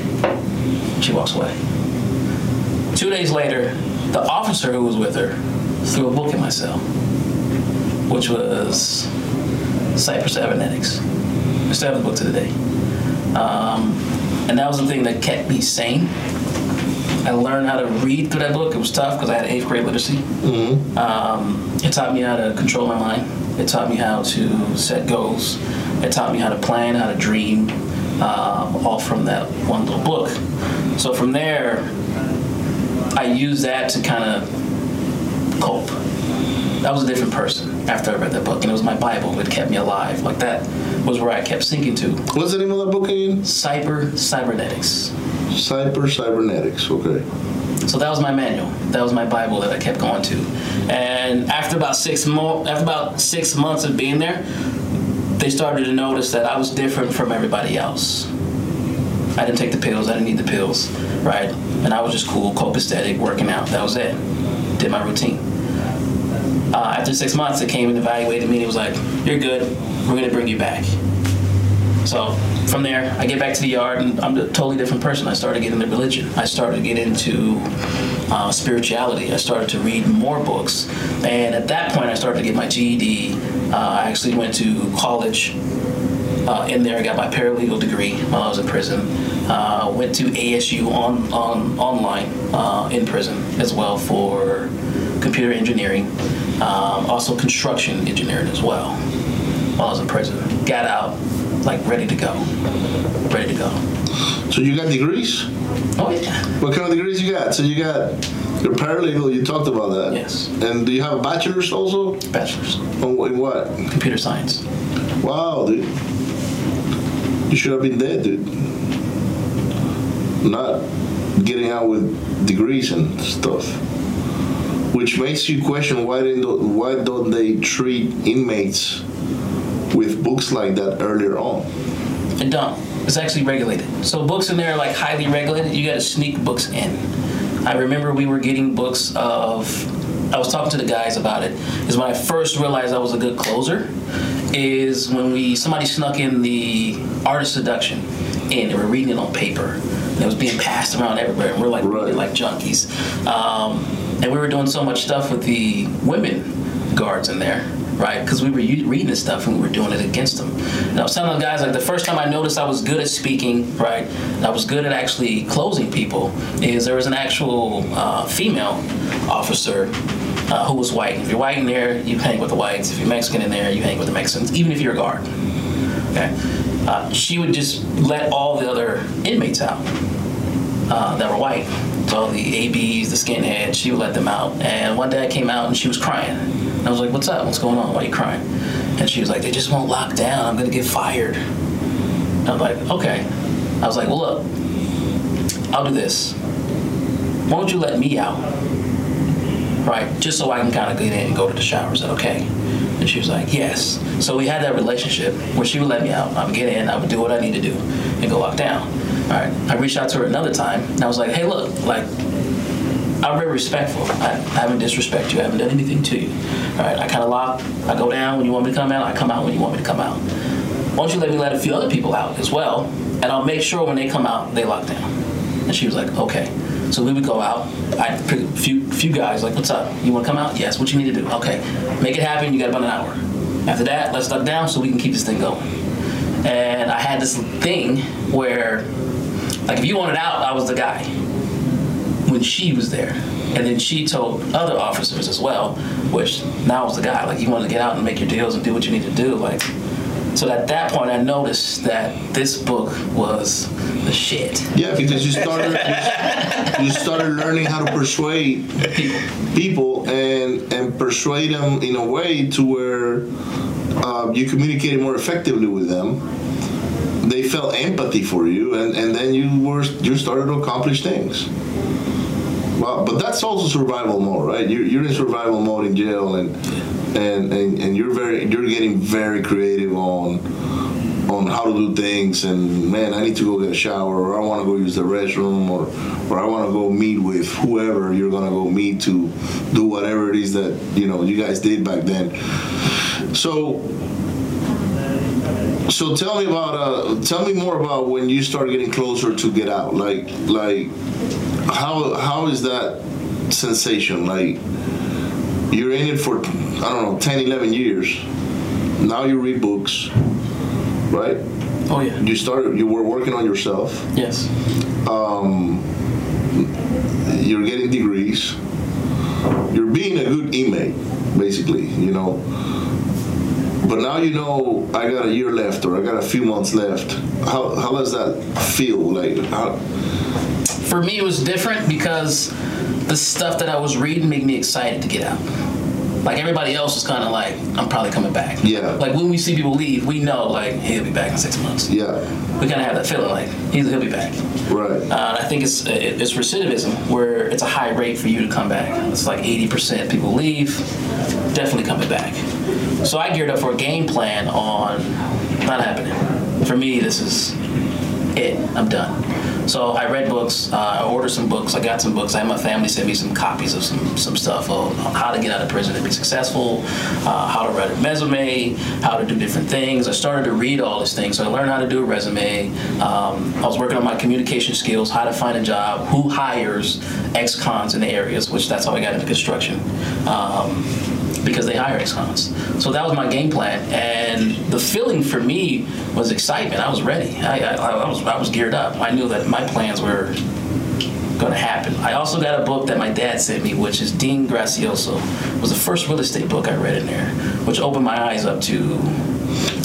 She walks away. Two days later, the officer who was with her threw a book in my cell, which was Psycho-Cybernetics. I still have the book to the day. Um, and that was the thing that kept me sane. I learned how to read through that book. It was tough because I had eighth grade literacy. Um, it taught me how to control my mind. It taught me how to set goals. It taught me how to plan, how to dream, um, all from that one little book. So from there, I used that to kind of cope. I was a different person after I read that book, and it was my Bible that kept me alive. Like that was where I kept sinking to. What's the name of that book again? Cyber cybernetics. Cyber Cybernetics. Okay. So that was my manual. That was my Bible that I kept going to. And after about six mo- after about six months of being there, they started to notice that I was different from everybody else. I didn't take the pills. I didn't need the pills, right? And I was just cool, copacetic, working out. That was it. Did my routine. Uh, after six months, they came and evaluated me. and It was like, "You're good. We're gonna bring you back." So from there, I get back to the yard, and I'm a totally different person. I started getting into religion. I started to get into uh, spirituality. I started to read more books, and at that point, I started to get my GED. Uh, I actually went to college. Uh, in there, I got my paralegal degree while I was in prison. Uh, went to ASU on, on online uh, in prison as well for computer engineering, um, also construction engineering as well while I was in prison. Got out like ready to go, ready to go. So you got degrees? Oh yeah, What kind of degrees you got? So you got your paralegal. You talked about that. Yes. And do you have a bachelor's also? bachelor's in what? computer science. Wow, dude. You should have been dead, dude. Not getting out with degrees and stuff. Which makes you question why didn't why don't they treat inmates with books like that earlier on? And don't. It's actually regulated. So books in there are like highly regulated. You got to sneak books in. I remember we were getting books of. I was talking to the guys about it. Is when I first realized I was a good closer. Is when we somebody snuck in the art of seduction, and they were reading it on paper. And it was being passed around everywhere, and we're like reading it like junkies. Um, and we were doing so much stuff with the women guards in there, right? Because we were reading this stuff and we were doing it against them. And I was telling the guys like the first time I noticed I was good at speaking, right? I was good at actually closing people. Is there was an actual uh, female officer uh, who was white. If you're white in there, you hang with the whites. If you're Mexican in there, you hang with the Mexicans, even if you're a guard. Okay. Uh, she would just let all the other inmates out uh, that were white. So the ABs, the skinheads, she would let them out. And one day I came out and she was crying. And I was like, "What's up? What's going on? Why are you crying?" And she was like, "They just won't lock down. I'm gonna get fired." And I was like, "Okay." I was like, "Well, look, I'll do this. Why don't you let me out, right? Just so I can kind of get in and go to the shower. Is that okay?" And she was like, "Yes." So we had that relationship where she would let me out. I would get in. I would do what I need to do and go lock down. All right. I reached out to her another time and I was like, "Hey, look, like." I'm very respectful. I, I haven't disrespected you. I haven't done anything to you. All right. I kind of lock. I go down when you want me to come out. I come out when you want me to come out. Why don't you let me let a few other people out as well, and I'll make sure when they come out they lock down. And she was like, okay. So we would go out. I pick a few few guys like, what's up? You want to come out? Yes. What you need to do? Okay. Make it happen. You got about an hour. After that, let's duck down so we can keep this thing going. And I had this thing where, like, if you wanted out, I was the guy when she was there. And then she told other officers as well, which now was the guy. Like, you want to get out and make your deals and do what you need to do. Like, so at that point, I noticed that this book was the shit. Yeah, because you started you, started learning how to persuade people and and persuade them in a way to where uh, you communicated more effectively with them. They felt empathy for you, and, and then you were you started to accomplish things. Well, but that's also survival mode, right? You're, you're in survival mode in jail, and and, and and you're very you're getting very creative on on how to do things. And man i need to go get a shower or i want to go use the restroom or or i want to go meet with whoever you're going to go meet to do whatever it is that you know you guys did back then. So so tell me about uh tell me more about when you started getting closer to get out. Like like how how is that sensation? Like you're in it for i don't know 10 11 years. Now you read books right? Oh yeah. you started you were working on yourself. Yes. Um, you're getting degrees. You're being a good inmate basically you know. But now you know i got a year left or i got a few months left. How, how does that feel? Like how, For me, it was different because the stuff that I was reading made me excited to get out. Like everybody else was kind of like, I'm probably coming back. Yeah. Like when we see people leave, we know like he'll be back in six months. yeah We kind of have that feeling like he'll, he'll be back. right Uh, and I think it's it, it's recidivism where it's a high rate for you to come back. It's like 80% people leave, definitely coming back. So I geared up for a game plan on not happening. For me, this is it. I'm done. So I read books. Uh, I ordered some books. I got some books. I had my family send me some copies of some some stuff on how to get out of prison and be successful, uh, how to write a resume, how to do different things. I started to read all these things. So I learned how to do a resume. Um, I was working on my communication skills, how to find a job, who hires ex-cons in the areas, which that's how I got into construction. Um, because they hire ex-cons. So that was my game plan, and the feeling for me was excitement. I was ready. I, I, I was I was geared up. I knew that my plans were going to happen. I also got a book that my dad sent me, which is Dean Graziosi. It was the first real estate book I read in there, which opened my eyes up to.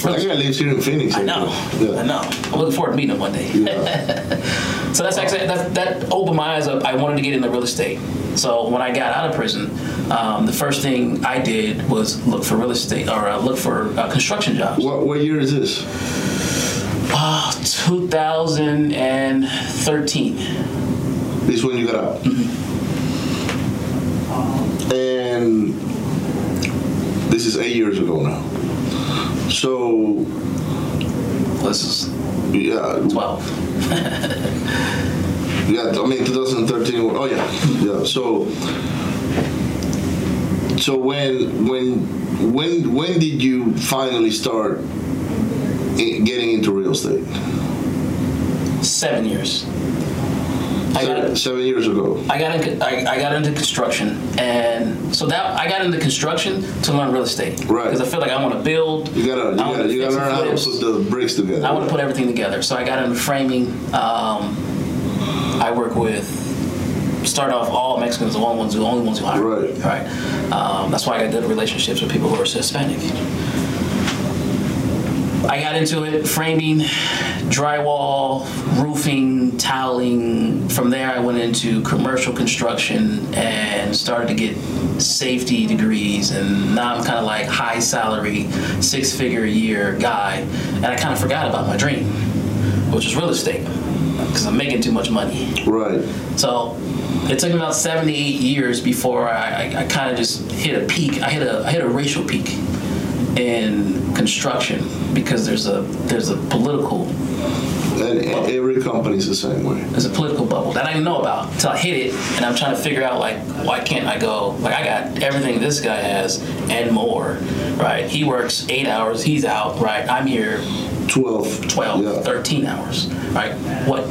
That guy lives here in Phoenix. I know, Yeah. I know. I'm looking forward to meeting him one day. Yeah. So that's actually that, that opened my eyes up. I wanted to get into real estate. So when I got out of prison, um, the first thing I did was look for real estate or uh, look for uh, construction jobs. What, what year is this? Uh, 2013. This is when you got out. And this is eight years ago now. So, This is yeah, 12. yeah. I mean, 2013. Oh yeah, yeah. So, so when when when when did you finally start getting into real estate? Seven years. I got Seven, seven years ago. I got into I, I got into construction, and so that I got into construction to learn real estate. Right. Because I feel like I want to build. You gotta, you gotta, you gotta learn how to put the bricks together. I want to put everything together. So I got into framing. Um, I work with start off all Mexicans, the only ones who only ones who hire. Right. Right. Um, that's why I got good relationships with people who are Hispanic. I got into it framing, drywall, roofing, toweling. From there, I went into commercial construction and started to get safety degrees. And now I'm kind of like high salary, six figure a year guy. And I kind of forgot about my dream, which is real estate, because I'm making too much money. Right. So it took me about seven to eight years before I, I, I kind of just hit a peak. I hit a I hit a racial peak in construction because there's a there's a political And e- every company's the same way. there's a political bubble that I didn't know about until I hit it, and I'm trying to figure out like why can't I go like I got everything this guy has and more, right? He works eight hours, he's out, right? I'm here 12. 12, Yeah. 13 hours, right? What?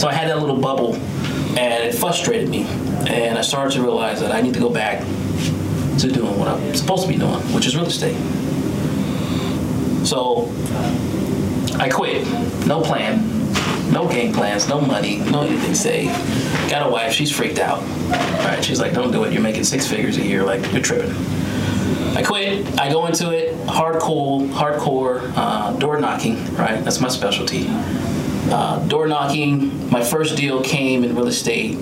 So I had that little bubble, and it frustrated me, and I started to realize that I need to go back to doing what I'm supposed to be doing, which is real estate. So I quit. No plan, no game plans, no money, no anything saved. Got a wife, she's freaked out. Right? She's like, don't do it. You're making six figures a year. Like, you're tripping. I quit. I go into it hardcore, hardcore uh, door knocking. Right, that's my specialty. Uh, door knocking. My first deal came in real estate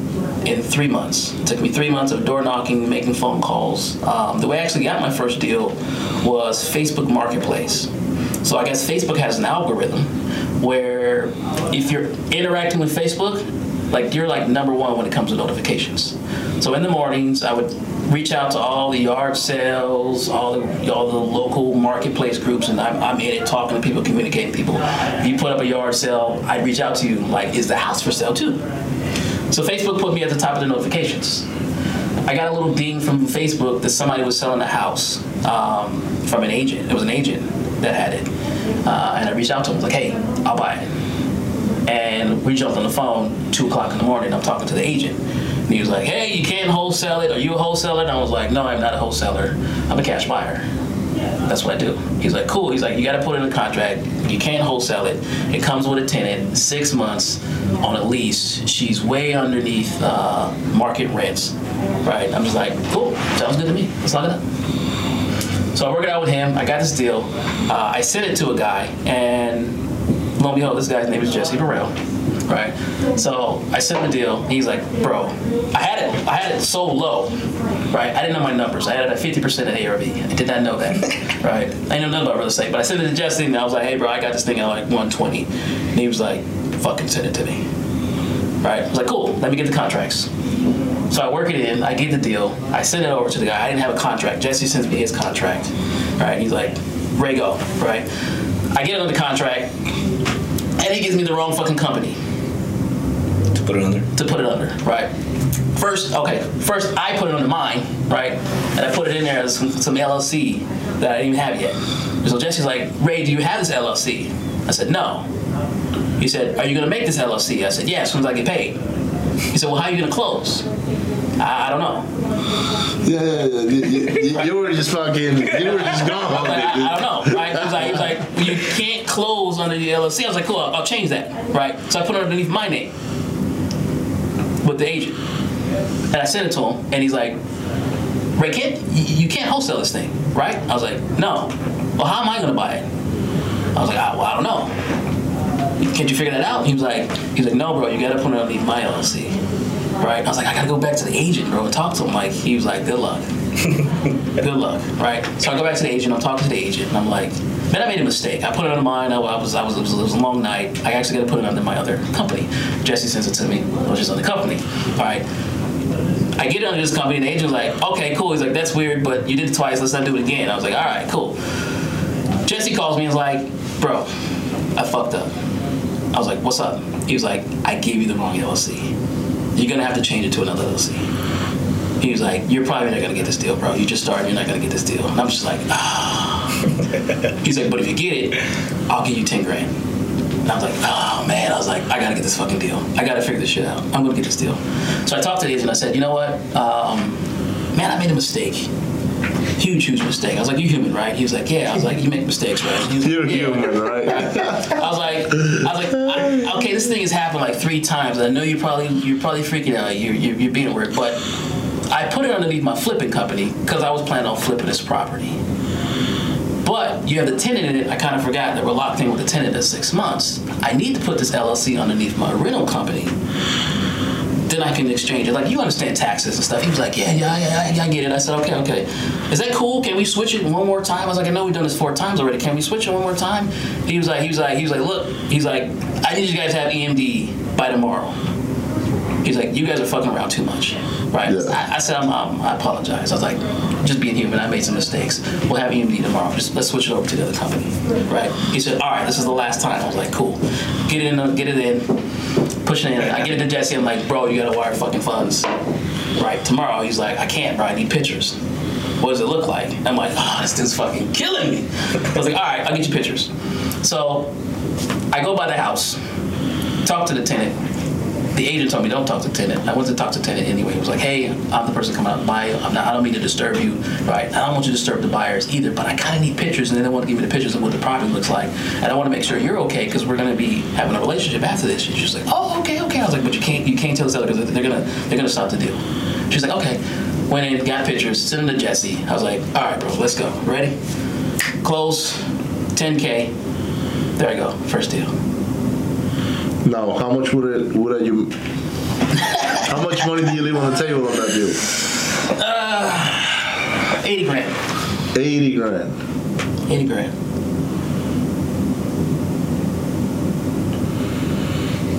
in three months. It took me three months of door knocking, making phone calls. Um, the way I actually got my first deal was Facebook Marketplace. So I guess Facebook has an algorithm where if you're interacting with Facebook, like you're like number one when it comes to notifications. So in the mornings, I would reach out to all the yard sales, all the all the local marketplace groups, and I'm, I'm in it talking to people, communicating people. If you put up a yard sale, I'd reach out to you like, is the house for sale too? So Facebook put me at the top of the notifications. I got a little ding from Facebook that somebody was selling a house um, from an agent. It was an agent that had it, uh, and I reached out to him. Like, "Hey, I'll buy it." And we jumped on the phone two o'clock in the morning. I'm talking to the agent, and he was like, "Hey, you can't wholesale it. Are you a wholesaler?" And I was like, "No, I'm not a wholesaler. I'm a cash buyer." That's what I do. He's like, cool. He's like, you got to put in a contract. You can't wholesale it. It comes with a tenant, six months on a lease. She's way underneath uh, market rents, right? I'm just like, cool. Sounds good to me. Let's lock it up. So I work it out with him. I got this deal. Uh, I sent it to a guy, and lo and behold, this guy's name is Jesse Burrell. Right. So I sent him the deal. He's like, bro, I had it. I had it so low. Right. I didn't know my numbers. I had it at 50% of ARV. I did not know that. right. I didn't know nothing about real estate, but I sent it to Jesse, and I was like, hey, bro, I got this thing at like 120. And he was like, fucking send it to me. Right. I was like, cool. Let me get the contracts. So I work it in, I get the deal, I send it over to the guy. I didn't have a contract. Jesse sends me his contract. Right? He's like, Ray go, right? I get it on the contract, and he gives me the wrong fucking company To put it under. to put it under, right? First, okay, first I put it under mine, right? And I put it in there as some, some LLC that I didn't even have yet. So Jesse's like, Ray, do you have this LLC? I said, no. He said, are you gonna make this LLC? I said, yeah, as soon as I get paid. He said, well, how are you gonna close? I, I don't know. Yeah, yeah, yeah. You, you, you were just fucking. You were just I gone. was like, I, I don't know, right? He was like, he was like, you can't close under the LLC. I was like, cool, I'll, I'll change that, right? So I put it underneath my name with the agent, and I sent it to him, and he's like, Ray, can't you can't wholesale this thing, right? I was like, no. Well, how am I gonna buy it? I was like, ah, well, I don't know. Can't you figure that out? He was like, he's like, no, bro, you gotta put it underneath my LLC, right? I was like, I gotta go back to the agent, bro, and talk to him. Like, he was like, good luck. good luck, right? So I go back to the agent. I'm talking to the agent, and I'm like, man, I made a mistake. I put it under mine. I was, I was, it was, it was a long night. I actually got to put it under my other company. Jesse sends it to me, which is on the company. All right. I get it under this company, and the agent was like, okay, cool. He's like, that's weird, but you did it twice. Let's not do it again. I was like, all right, cool. Jesse calls me and is like, bro, I fucked up. I was like, what's up? He was like, I gave you the wrong LLC. You're gonna have to change it to another LLC. He was like, you're probably not gonna get this deal, bro. You just started, you're not gonna get this deal. And I'm just like, ah. He's like, but if you get it, I'll give you 10 grand. And I was like, oh man, I was like, I gotta get this fucking deal. I gotta figure this shit out. I'm gonna get this deal. So I talked to the agent. I said, you know what? Um, man, I made a mistake. Huge, huge mistake. I was like, you human, right? He was like, yeah. I was like, you make mistakes, right? Like, You're "Yeah." human, right? I was like, I was like, I, okay, this thing has happened like three times. I know you're probably you're probably freaking out. You're you're, you're being weird, but I put it underneath my flipping company because I was planning on flipping this property. You have the tenant in it. I kind of forgot that we're locked in with the tenant at six months. I need to put this LLC underneath my rental company. Then I can exchange it. Like you understand taxes and stuff. He was like, yeah, yeah, yeah, yeah, I get it. I said, okay, okay. Is that cool? Can we switch it one more time? I was like, I know we've done this four times already. Can we switch it one more time? He was like, he was like, he was like, look, he's like, I need you guys to have EMD by tomorrow. He's like, you guys are fucking around too much, right? Yeah. I, I said, I'm, um, I apologize. I was like, just being human. I made some mistakes. We'll have EMD tomorrow. Just let's switch it over to the other company, right? He said, all right, this is the last time. I was like, cool. Get it in, get it in, push it in. I get it to Jesse. I'm like, bro, you gotta wire fucking funds, right? Tomorrow. He's like, I can't, bro. I need pictures. What does it look like? I'm like, oh, this dude's fucking killing me. I was like, all right, I'll get you pictures. So I go by the house, talk to the tenant. The agent told me don't talk to tenant. I went to talk to tenant anyway. He was like, "Hey, I'm the person coming out to buy. I'm not. I don't mean to disturb you, right? I don't want you to disturb the buyers either. But I kind of need pictures, and they want to give me the pictures of what the property looks like, and I want to make sure you're okay because we're going to be having a relationship after this." She's just like, "Oh, okay, okay." I was like, "But you can't. You can't tell the seller because they're gonna they're gonna stop the deal." She's like, "Okay." Went in, got pictures, sent them to Jesse. I was like, "All right, bro, let's go. Ready? Close. 10k. There I go. First deal." Now, how much would it would it you? How much money do you leave on the table on that deal? 80 grand. Eighty grand. 80 grand.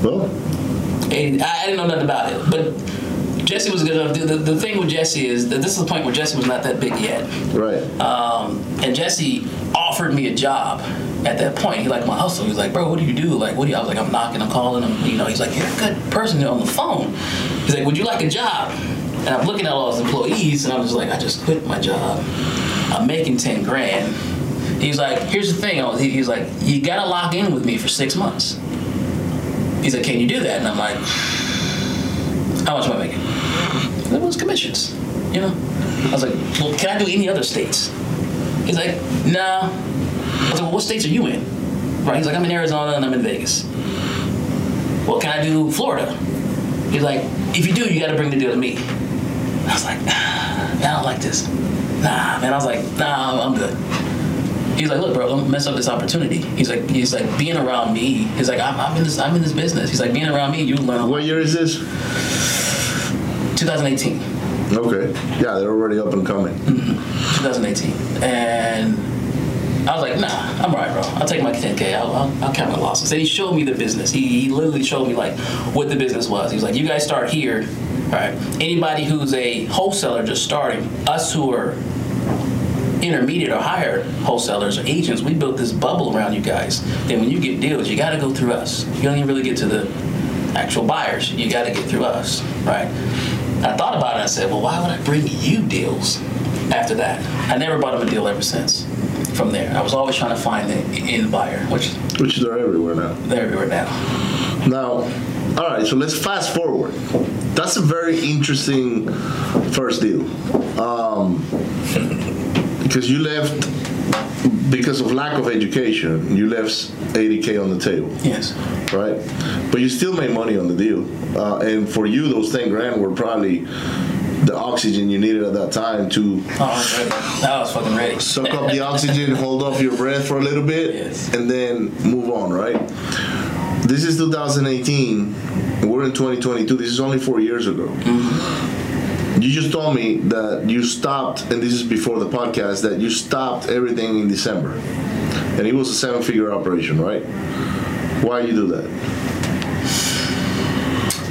Well, 80, I, I didn't know nothing about it, but Jesse was good enough. The, the, the thing with Jesse is that this is the point where Jesse was not that big yet. right. Um, and Jesse offered me a job at that point. He liked my hustle. He's like, bro, what do you do? Like, what do you? I was like, I'm knocking, I'm calling him. You know, he's like, you're a good person on the phone. He's like, would you like a job? And I'm looking at all his employees, and I'm just like, I just quit my job. I'm making 10 grand. He's like, here's the thing. Was- he- He's like, you gotta lock in with me for six months. He's like, can you do that? And I'm like, how much am I making? It was commissions, you know? I was like, well, can I do any other states? He's like, no. I was like, well, what states are you in? Right? He's like, I'm in Arizona and I'm in Vegas. Well, can I do Florida? He's like, if you do, you got to bring the deal to me. I was like, man, I don't like this. Nah, man. I was like, nah, I'm good. He's like, look, bro, don't mess up this opportunity. He's like, he's like, being around me. He's like, I'm, I'm in this, I'm in this business. He's like, being around me, you learn. What year is this? 2018. Okay. Yeah, they're already up and coming. Mm-hmm. 2018. And I was like, nah, I'm right, bro. I'll take my 10K. I'll, I'll, I'll count my losses. And he showed me the business. He, he literally showed me like what the business was. He was like, you guys start here. All right. Anybody who's a wholesaler just starting, us who are intermediate or higher wholesalers or agents, we built this bubble around you guys. Then when you get deals, you got to go through us. You don't even really get to the actual buyers. You got to get through us, right? I thought about it I said, well, why would I bring you deals after that? I never bought them a deal ever since. From there, I was always trying to find the end buyer, which Which they're everywhere now. they're everywhere now. Now, all right, so let's fast forward. That's a very interesting first deal. Um, because you left, because of lack of education, you left 80K on the table, Yes. right? But you still made money on the deal. Uh, and for you, those 10 grand were probably the oxygen you needed at that time to Oh, I was ready. I was fucking ready. suck up the oxygen, hold off your breath for a little bit, Yes. and then move on, right? This is 2018. We're in 2022. This is only four years ago. Mm-hmm. You just told me that you stopped, and this is before the podcast, that you stopped everything in December. And it was a seven figure operation, right? Why you do that?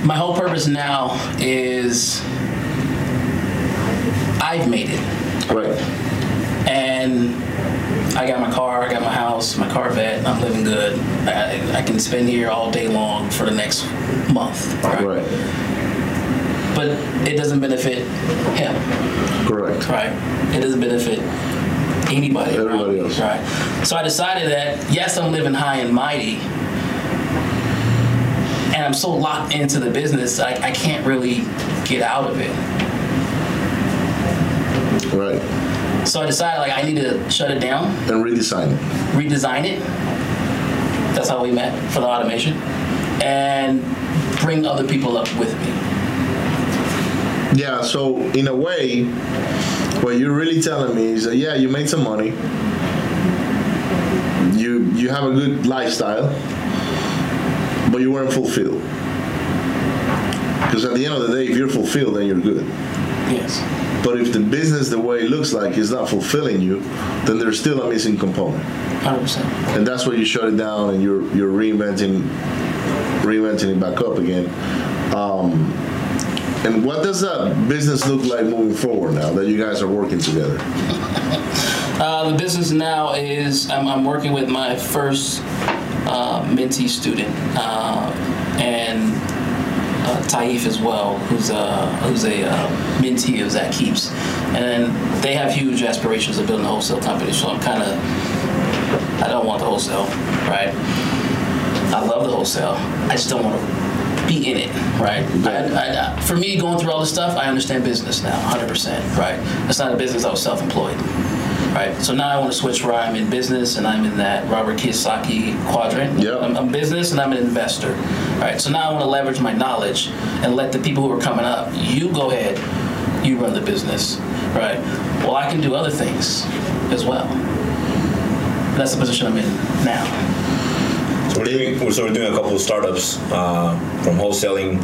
My whole purpose now is I've made it. Right. and I got my car, I got my house, my Corvette. I'm living good. I, I can spend here all day long for the next month, right? Right. But it doesn't benefit him, Correct. right? It doesn't benefit anybody. Everybody else. right? So I decided that yes, I'm living high and mighty, and I'm so locked into the business, I, I can't really get out of it. Right. So I decided like I need to shut it down And redesign it. redesign it. That's how we met for the automation, and bring other people up with me. Yeah, so in a way, what you're really telling me is that yeah, you made some money. You you have a good lifestyle, but you weren't fulfilled. Because at the end of the day, if you're fulfilled, then you're good. Yes. But if the business, the way it looks like, is not fulfilling you, then there's still a missing component, Hundred percent. and that's why you shut it down and you're you're reinventing, reinventing it back up again. Um, and what does that business look like moving forward now that you guys are working together? Uh, the business now is I'm, I'm working with my first uh, mentee student uh, and uh, Taif as well, who's a who's a uh, mentee of Zach Keeps, and they have huge aspirations of building a wholesale company. So I'm kind of I don't want the wholesale, right? I love the wholesale. I just don't want to be in it, right? I, I, for me, going through all this stuff, I understand business now, 100%, right? It's not a business. I was self-employed, right? So now I want to switch where I'm in business and I'm in that Robert Kiyosaki quadrant. Yep. I'm, I'm business and I'm an investor, right? So now I want to leverage my knowledge and let the people who are coming up, you go ahead, you run the business, right? Well, I can do other things as well. That's the position I'm in now. So we're doing, so we're doing a couple of startups uh, from wholesaling,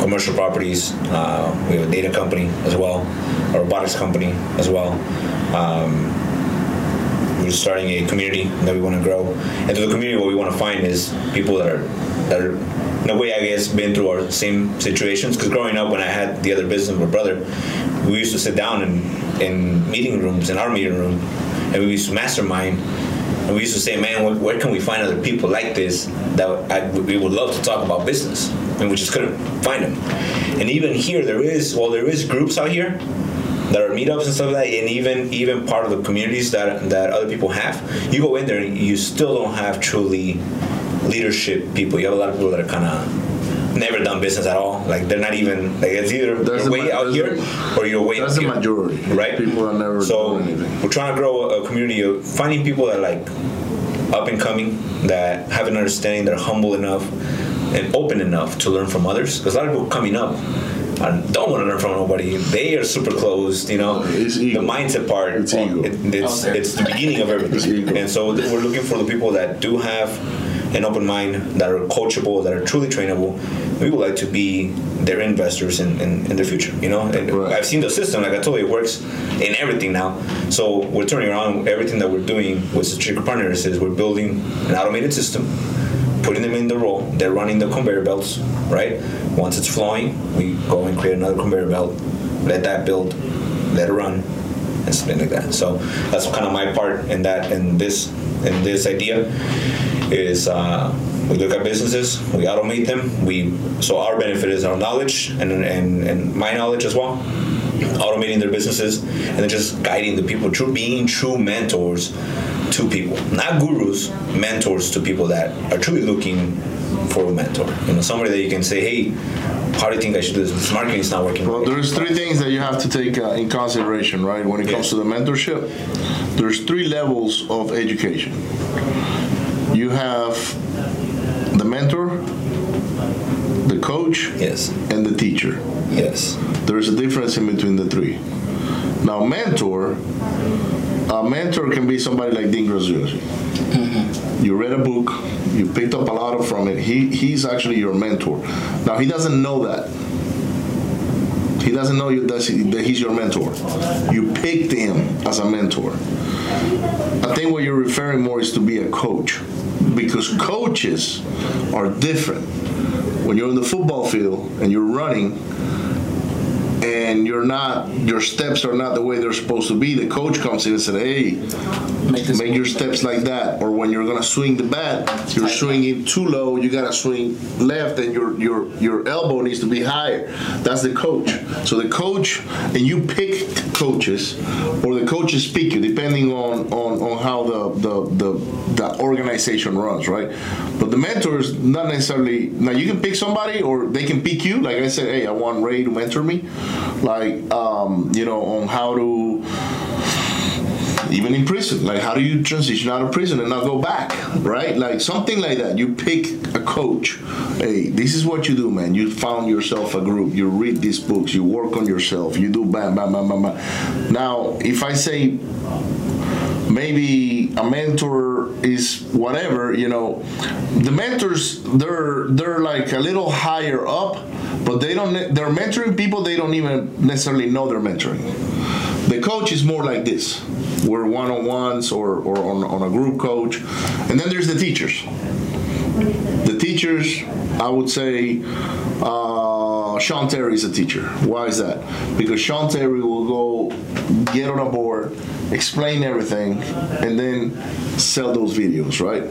commercial properties. Uh, we have a data company as well, a robotics company as well. Um, we're starting a community that we want to grow, and through the community, what we want to find is people that are that are in a way, I guess, been through our same situations. Because growing up, when I had the other business with my brother, we used to sit down in in meeting rooms in our meeting room, and we used to mastermind and we used to say, man, where, can we find other people like this that I, we would love to talk about business? And we just couldn't find them. And even here, there is, well, there is groups out here that are meetups and stuff like that, and even even part of the communities that that other people have. You go in there, you still don't have truly leadership people. You have a lot of people that are kind of never done business at all. Like they're not even like it's either That's you're the way ma- out here or you're way That's the majority, right? People are never so done anything. we're trying to grow a community of finding people that like up and coming, that have an understanding, that are humble enough and open enough to learn from others. Because a lot of people coming up uh, don't want to learn from nobody. They are super closed, you know. It's the mindset part, It's ego. it- it's, there. it's the beginning of It's ego. everything. And so we're looking for the people that do have an open mind, that are coachable, that are truly trainable. We would like to be their investors in, in, in the future, you know. And Right. I've seen the system, like I told you, it works in everything now. So we're turning around everything that we're doing with Strategic Partners is we're building an automated system, putting them in the role. They're running the conveyor belts, right? Once it's flowing, we go and create another conveyor belt, let that build, let it run, and something like that. So that's kind of my part in that in this in this idea is uh, we look at businesses, we automate them. We so our benefit is our knowledge and and, and my knowledge as well. Automating their businesses and then just guiding the people, true being true mentors to people, not gurus, mentors to people that are truly looking for a mentor. You know, somebody that you can say, hey, how do you think I should do this? This marketing is not working. Well, there's three things that you have to take uh, in consideration, right? When it comes to the mentorship, there's three levels of education. You have the mentor, the coach, Yes. and the teacher. Yes. There's a difference in between the three. Now, mentor, a mentor can be somebody like Dean Graziosi. Mm-hmm. You read a book, you picked up a lot from it. He he's actually your mentor. Now he doesn't know that. He doesn't know you that he's your mentor. You picked him as a mentor. I think what you're referring more is to be a coach, because coaches are different. When you're in the football field and you're running, and you're not your steps are not the way they're supposed to be. The coach comes in and said hey Make make your steps like that. Or when you're gonna swing the bat you're swinging too low you gotta swing left and your your your elbow needs to be higher. That's the coach. So the coach and you pick coaches or the coaches pick you depending on on, on how the, the the the organization runs right? But the mentor is not necessarily now you can pick somebody or they can pick you. Like i said hey i want ray to mentor me like um, you know on how to even in prison like how do you transition out of prison and not go back right? Like something like that. You pick a coach. Hey this is what you do man. You found yourself a group. You read these books. You work on yourself. You do bam bam bam bam bam. Now if i say maybe a mentor is whatever you know. The mentors they're they're like a little higher up but they don't they're mentoring people they don't even necessarily know they're mentoring. The coach is more like this. We're one-on-ones or, or on, on a group coach and then there's the teachers. The teachers i would say uh, sean terry is a teacher. Why is that? Because sean terry will go get on a board explain everything and then sell those videos right?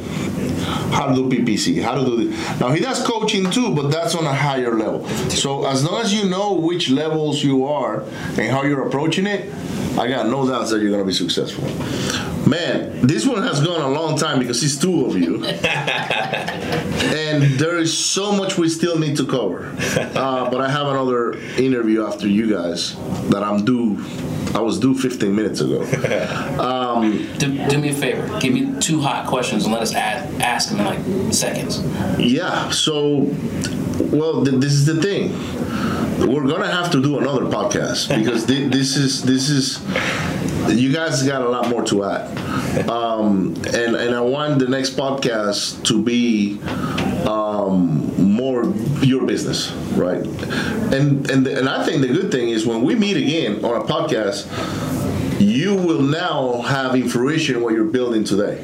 How to do ppc how to do this now he does coaching too but that's on a higher level. So as long as you know which levels you are and how you're approaching it i got no doubts that you're going to be successful. Man this one has gone a long time because it's two of you. And there is so much we still need to cover. Uh, but I have another interview after you guys that I'm due. I was due 15 minutes ago. Do, do me a favor. Give me two hot questions and let us add, ask them in like seconds. Yeah. So, well, th- this is the thing. We're gonna have to do another podcast because thi- this is this is you guys got a lot more to add, um, and and I want the next podcast to be um, more your business, right? And and and I think the good thing is when we meet again on a podcast, you will now have in fruition what you're building today.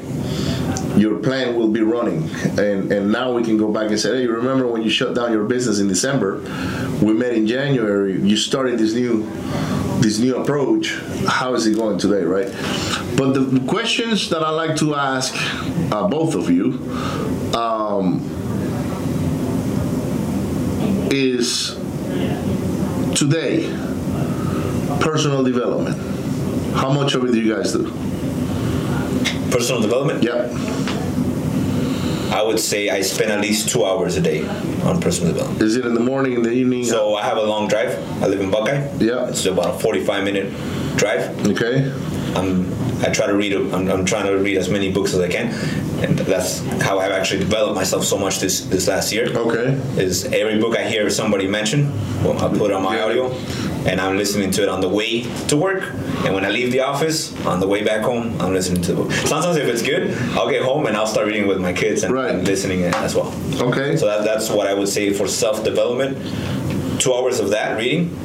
Your plan will be running. And and now we can go back and say hey remember when you shut down your business in december? We met in january. You started this new this new approach. How is it going today? Right? But the questions that i like to ask uh, both of you um, is today personal development how much of it do you guys do Personal development. yep I would say I spend at least two hours a day on personal development. Is it in the morning, in the evening? So I have a long drive. I live in Buckeye. Yeah. It's about a 45 minute drive. okay. I'm, I try to read. I'm, I'm trying to read as many books as I can, and that's how I've actually developed myself so much this this last year. Okay. Is every book I hear somebody mention, well, I put on my Yeah. audio, and I'm listening to it on the way to work, and when I leave the office, on the way back home, I'm listening to the book. Sometimes if it's good, I'll get home and I'll start reading with my kids and, Right. and listening it as well. Okay. So that, that's what I would say for self development. Two hours of that reading,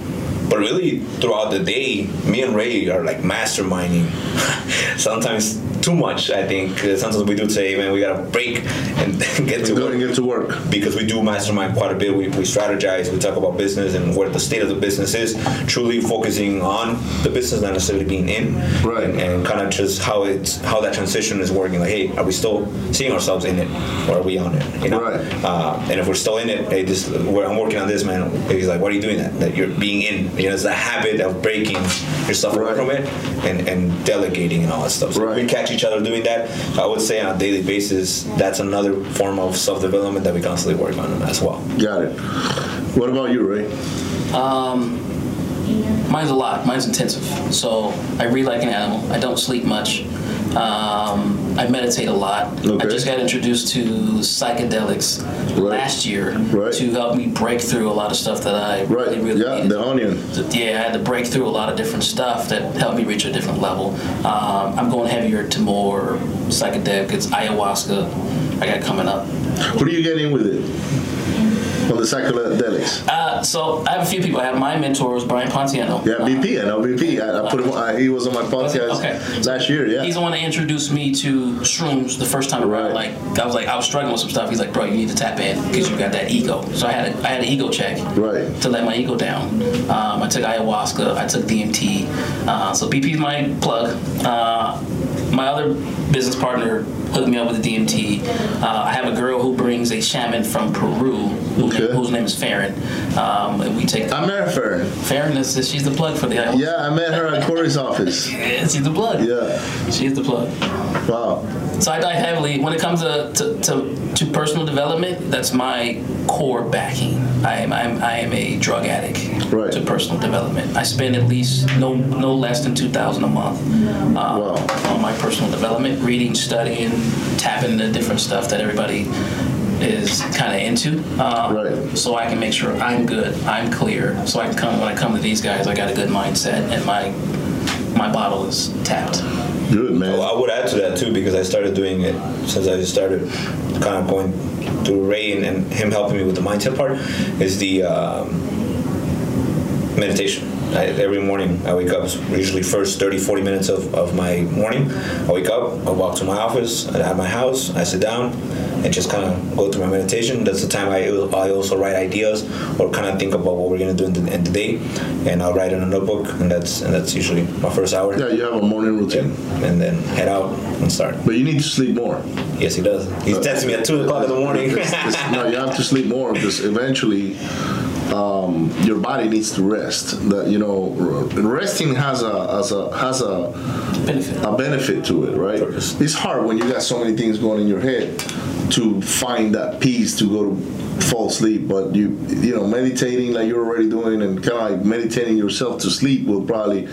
but really throughout the day, me and Ray are like masterminding. Sometimes too much. I think sometimes we do say, man, we gotta break and get to work get to work. because we do mastermind quite a bit. We, we strategize, we talk about business and where the state of the business is, truly focusing on the business, not necessarily being in, Right. And, and kind of just how it's how that transition is working. Like, hey, are we still seeing ourselves in it, or are we on it? You know. Right. Uh, and if we're still in it, hey, this where I'm working on this, man. He's like, why are you doing that? That you're being in. You know, it's the habit of breaking yourself away Right. from it and and delegating and all that stuff. So Right. we catch each other doing that. I would say on a daily basis, that's another form of self development that we constantly work on as well. Got it. What about you, Ray? Um, mine's a lot. Mine's intensive. So I read like an animal. I don't sleep much. Um, I meditate a lot. I just got introduced to psychedelics Right. last year Right. to help me break through a lot of stuff that I Right. really, really yeah, needed. the onion. Yeah, I had to break through a lot of different stuff that helped me reach a different level. Um, I'm going heavier to more psychedelic. It's ayahuasca. I got coming up. What are you getting in with it? The psychedelics. Uh, so I have a few people. I have my mentor was Brian Pontiano. Yeah, BP. I know BP. I, I put him. I, he was on my podcast Okay. last year. Yeah. He's the one that introduced me to shrooms the first time around. Right. Like I was like I was struggling with some stuff. He's like, bro, you need to tap in because you got that ego. So I had a, I had an ego check Right. to let my ego down. Um, I took ayahuasca. I took DMT. Uh, so BP's my plug. Uh, my other business partner hooked me up with the DMT. Uh, I have a girl who brings a shaman from Peru, who, Okay. whose name is Farron. Um, and we take I met her. Farron is she's the plug for the ayahuasca. Yeah, I met her at Corey's office. Yeah, she's the plug. Yeah. She's the plug. Wow. So I dive heavily when it comes to, to, to, to personal development. That's my core backing. I am I'm, I am a drug addict Right. to personal development. I spend at least no no less than two thousand a month uh, Wow. on my personal development, reading, studying, tapping into different stuff that everybody is kind of into. Um, Right. So I can make sure I'm good, I'm clear. So I can come when I come to these guys, I got a good mindset and my my bottle is tapped. Good man. Well, I would add to that too because I started doing it since I started kind of going through Ray and, and him helping me with the mindset part is the um, meditation. I, every morning I wake up, usually first 30, 40 minutes of, of my morning. I wake up, I walk to my office, have my house, I sit down and just kind of go through my meditation. That's the time I, I also write ideas or kind of think about what we're going to do in the, in the day. And I'll write in a notebook and that's, and that's usually my first hour yeah, you have a morning routine, and then head out and start. but you need to sleep more. Yes, he does. He uh, texts me at two o'clock in the morning. It's- it's- no, you have to sleep more because eventually um, your body needs to rest. That you know, resting has a has a has a Benefit. a benefit to it, right? Purpose. It's hard when you got so many things going in your head to find that peace to go to fall asleep. But you you know, meditating like you're already doing and kind of like meditating yourself to sleep will probably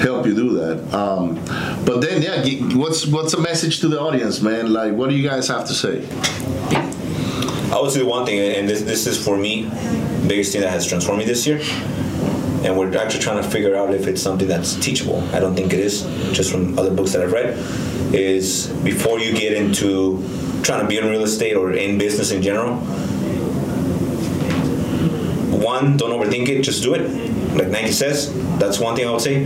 help you do that. Um, but then, yeah, what's what's a message to the audience, man? Like, what do you guys have to say? I would say one thing, and this this is for me, biggest thing that has transformed me this year. And we're actually trying to figure out if it's something that's teachable. I don't think it is, just from other books that I've read. Is before you get into trying to be in real estate or in business in general, one, don't overthink it, just do it. Like Nike says, that's one thing I would say.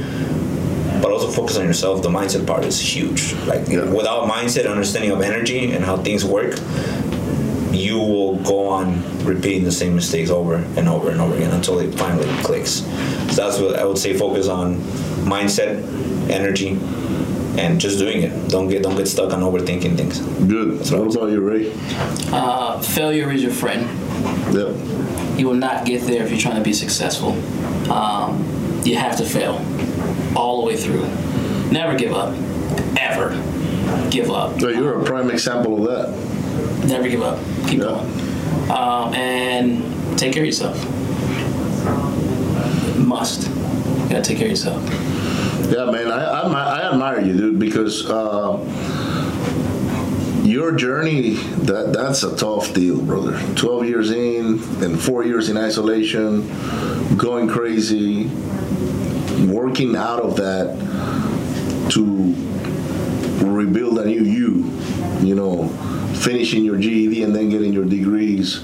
But also focus on yourself. The mindset part is huge. Like Yeah. without mindset, understanding of energy and how things work, you will go on repeating the same mistakes over and over and over again until it finally clicks. So that's what I would say. Focus on mindset, energy, and just doing it. Don't get don't get stuck on overthinking things. Good. What about you, Ray? Uh, failure is your friend. Yep. You will not get there if you're trying to be successful. Um, you have to fail all the way through. Never give up. Ever give up. So you're a prime example of that. Never give up. Keep Yeah. going. Um, and take care of yourself. Must. You gotta take care of yourself. Yeah, man, I, I, I admire you, dude, because uh, your journey that that's a tough deal, brother. Twelve years in and four years in isolation, going crazy, working out of that to rebuild a new you. You know, finishing your GED and then getting your degrees,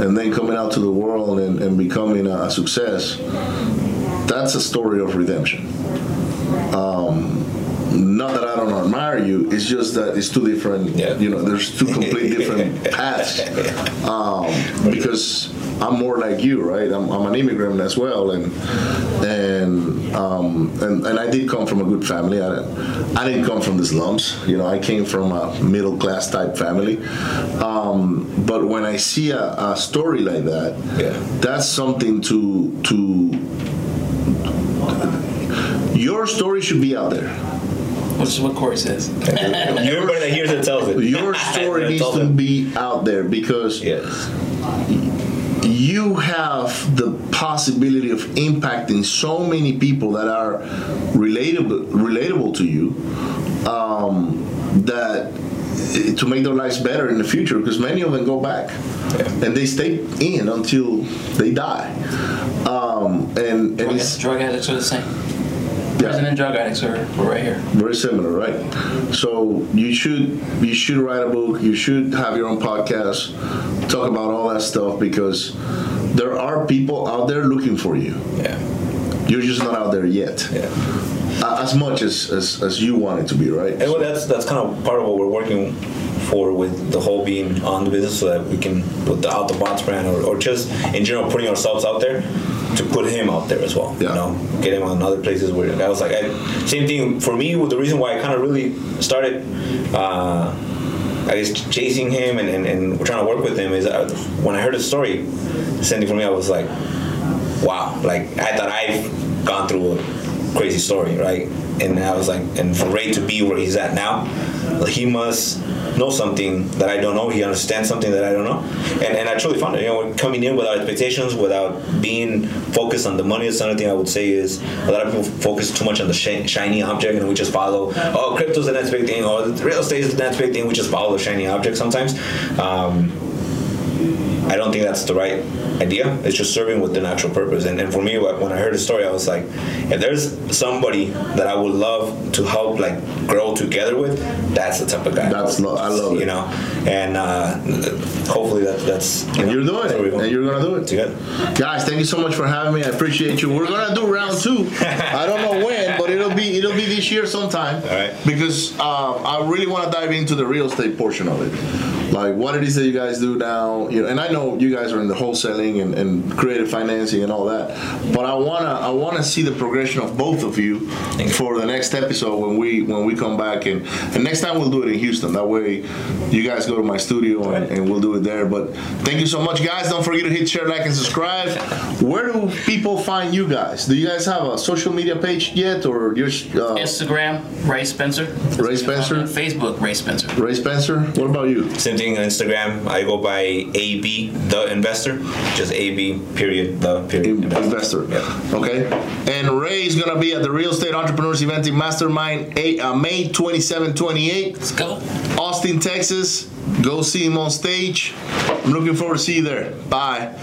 and then coming out to the world and, and becoming a, a success. That's a story of redemption not that I don't admire admire you. It's just that it's two different. Yeah. You know, there's two complete different paths. Um, because I'm more like you, right? I'm, I'm an immigrant as well, and and um, and and I did come from a good family. I didn't, I didn't come from the slums. You know, I came from a middle class type family. Um, but when I see a, a story like that, Yeah. that's something to to. Your story should be out there. Which is what Corey says. Everybody that hears it tells it. Your story needs to them. be out there because Yes. You have the possibility of impacting so many people that are relatable relatable to you um, that to make their lives better in the future because many of them go back. And they stay in until they die. Um, and, and Drug, it's drug addicts are the same. Yeah. Prison and drug addicts are are right here. very similar, right? So you should you should write a book. You should have your own podcast, talk about all that stuff because there are people out there looking for you. Yeah. You're just not out there yet, Yeah. As much as, as as you want it to be, right? And well, that's that's kind of part of what we're working for with the whole being on the business, so that we can put the out the box brand, or, or just in general putting ourselves out there to put him out there as well. Yeah. You know, get him on other places where I was like, I, same thing for me. With the reason why I kind of really started. Uh, I guess chasing him and, and, and trying to work with him is uh, when I heard his story, sending for me, I was like, wow, like I thought I've gone through a crazy story, right? And I was like, and for Ray to be where he's at now, like, he must know something that I don't know. He understands something that I don't know. And, and I truly found it. You know, coming in without expectations, without being focused on the money. That's another thing I would say is a lot of people focus too much on the shi- shiny object, and we just follow. Oh, crypto's the next big thing, or real estate is the next big thing. We just follow the shiny object sometimes. Um, I don't think that's the right idea. It's just serving with the natural purpose. And, and for me, wh- when I heard the story, I was like, if there's somebody that I would love to help like grow together with, that's the type of guy. That's lo- I love it. You know, and uh, hopefully that, that's you And know, you're doing that's where we're it, and you're gonna do it. together. Guys, thank you so much for having me. I appreciate you. We're gonna do round two. I don't know when, but it'll be it'll be this year sometime. All right. Because uh, I really want to dive into the real estate portion of it, like what it is that you guys do now. You know, and I know you guys are in the wholesaling and, and creative financing and all that, but I wanna I wanna see the progression of both of you you. for the next episode when we when we come back and and next time we'll do it in Houston. That way, you guys go to my studio and, and we'll do it there. But thank you so much, guys. Don't forget to hit share, like, and subscribe. Where do people find you guys? Do you guys have a social media page yet, or you're uh, Instagram, Ray Spencer. Ray Spencer? Facebook, Ray Spencer. Ray Spencer? What about you? Same thing on Instagram. I go by AB the investor, just AB period the period In- Investor. Yeah. Okay. And Ray is gonna be at the Real Estate Entrepreneurs Event in Mastermind eight, uh, May 27, 28. Let's go. Austin, Texas. Go see him on stage. I'm looking forward to see you there. Bye.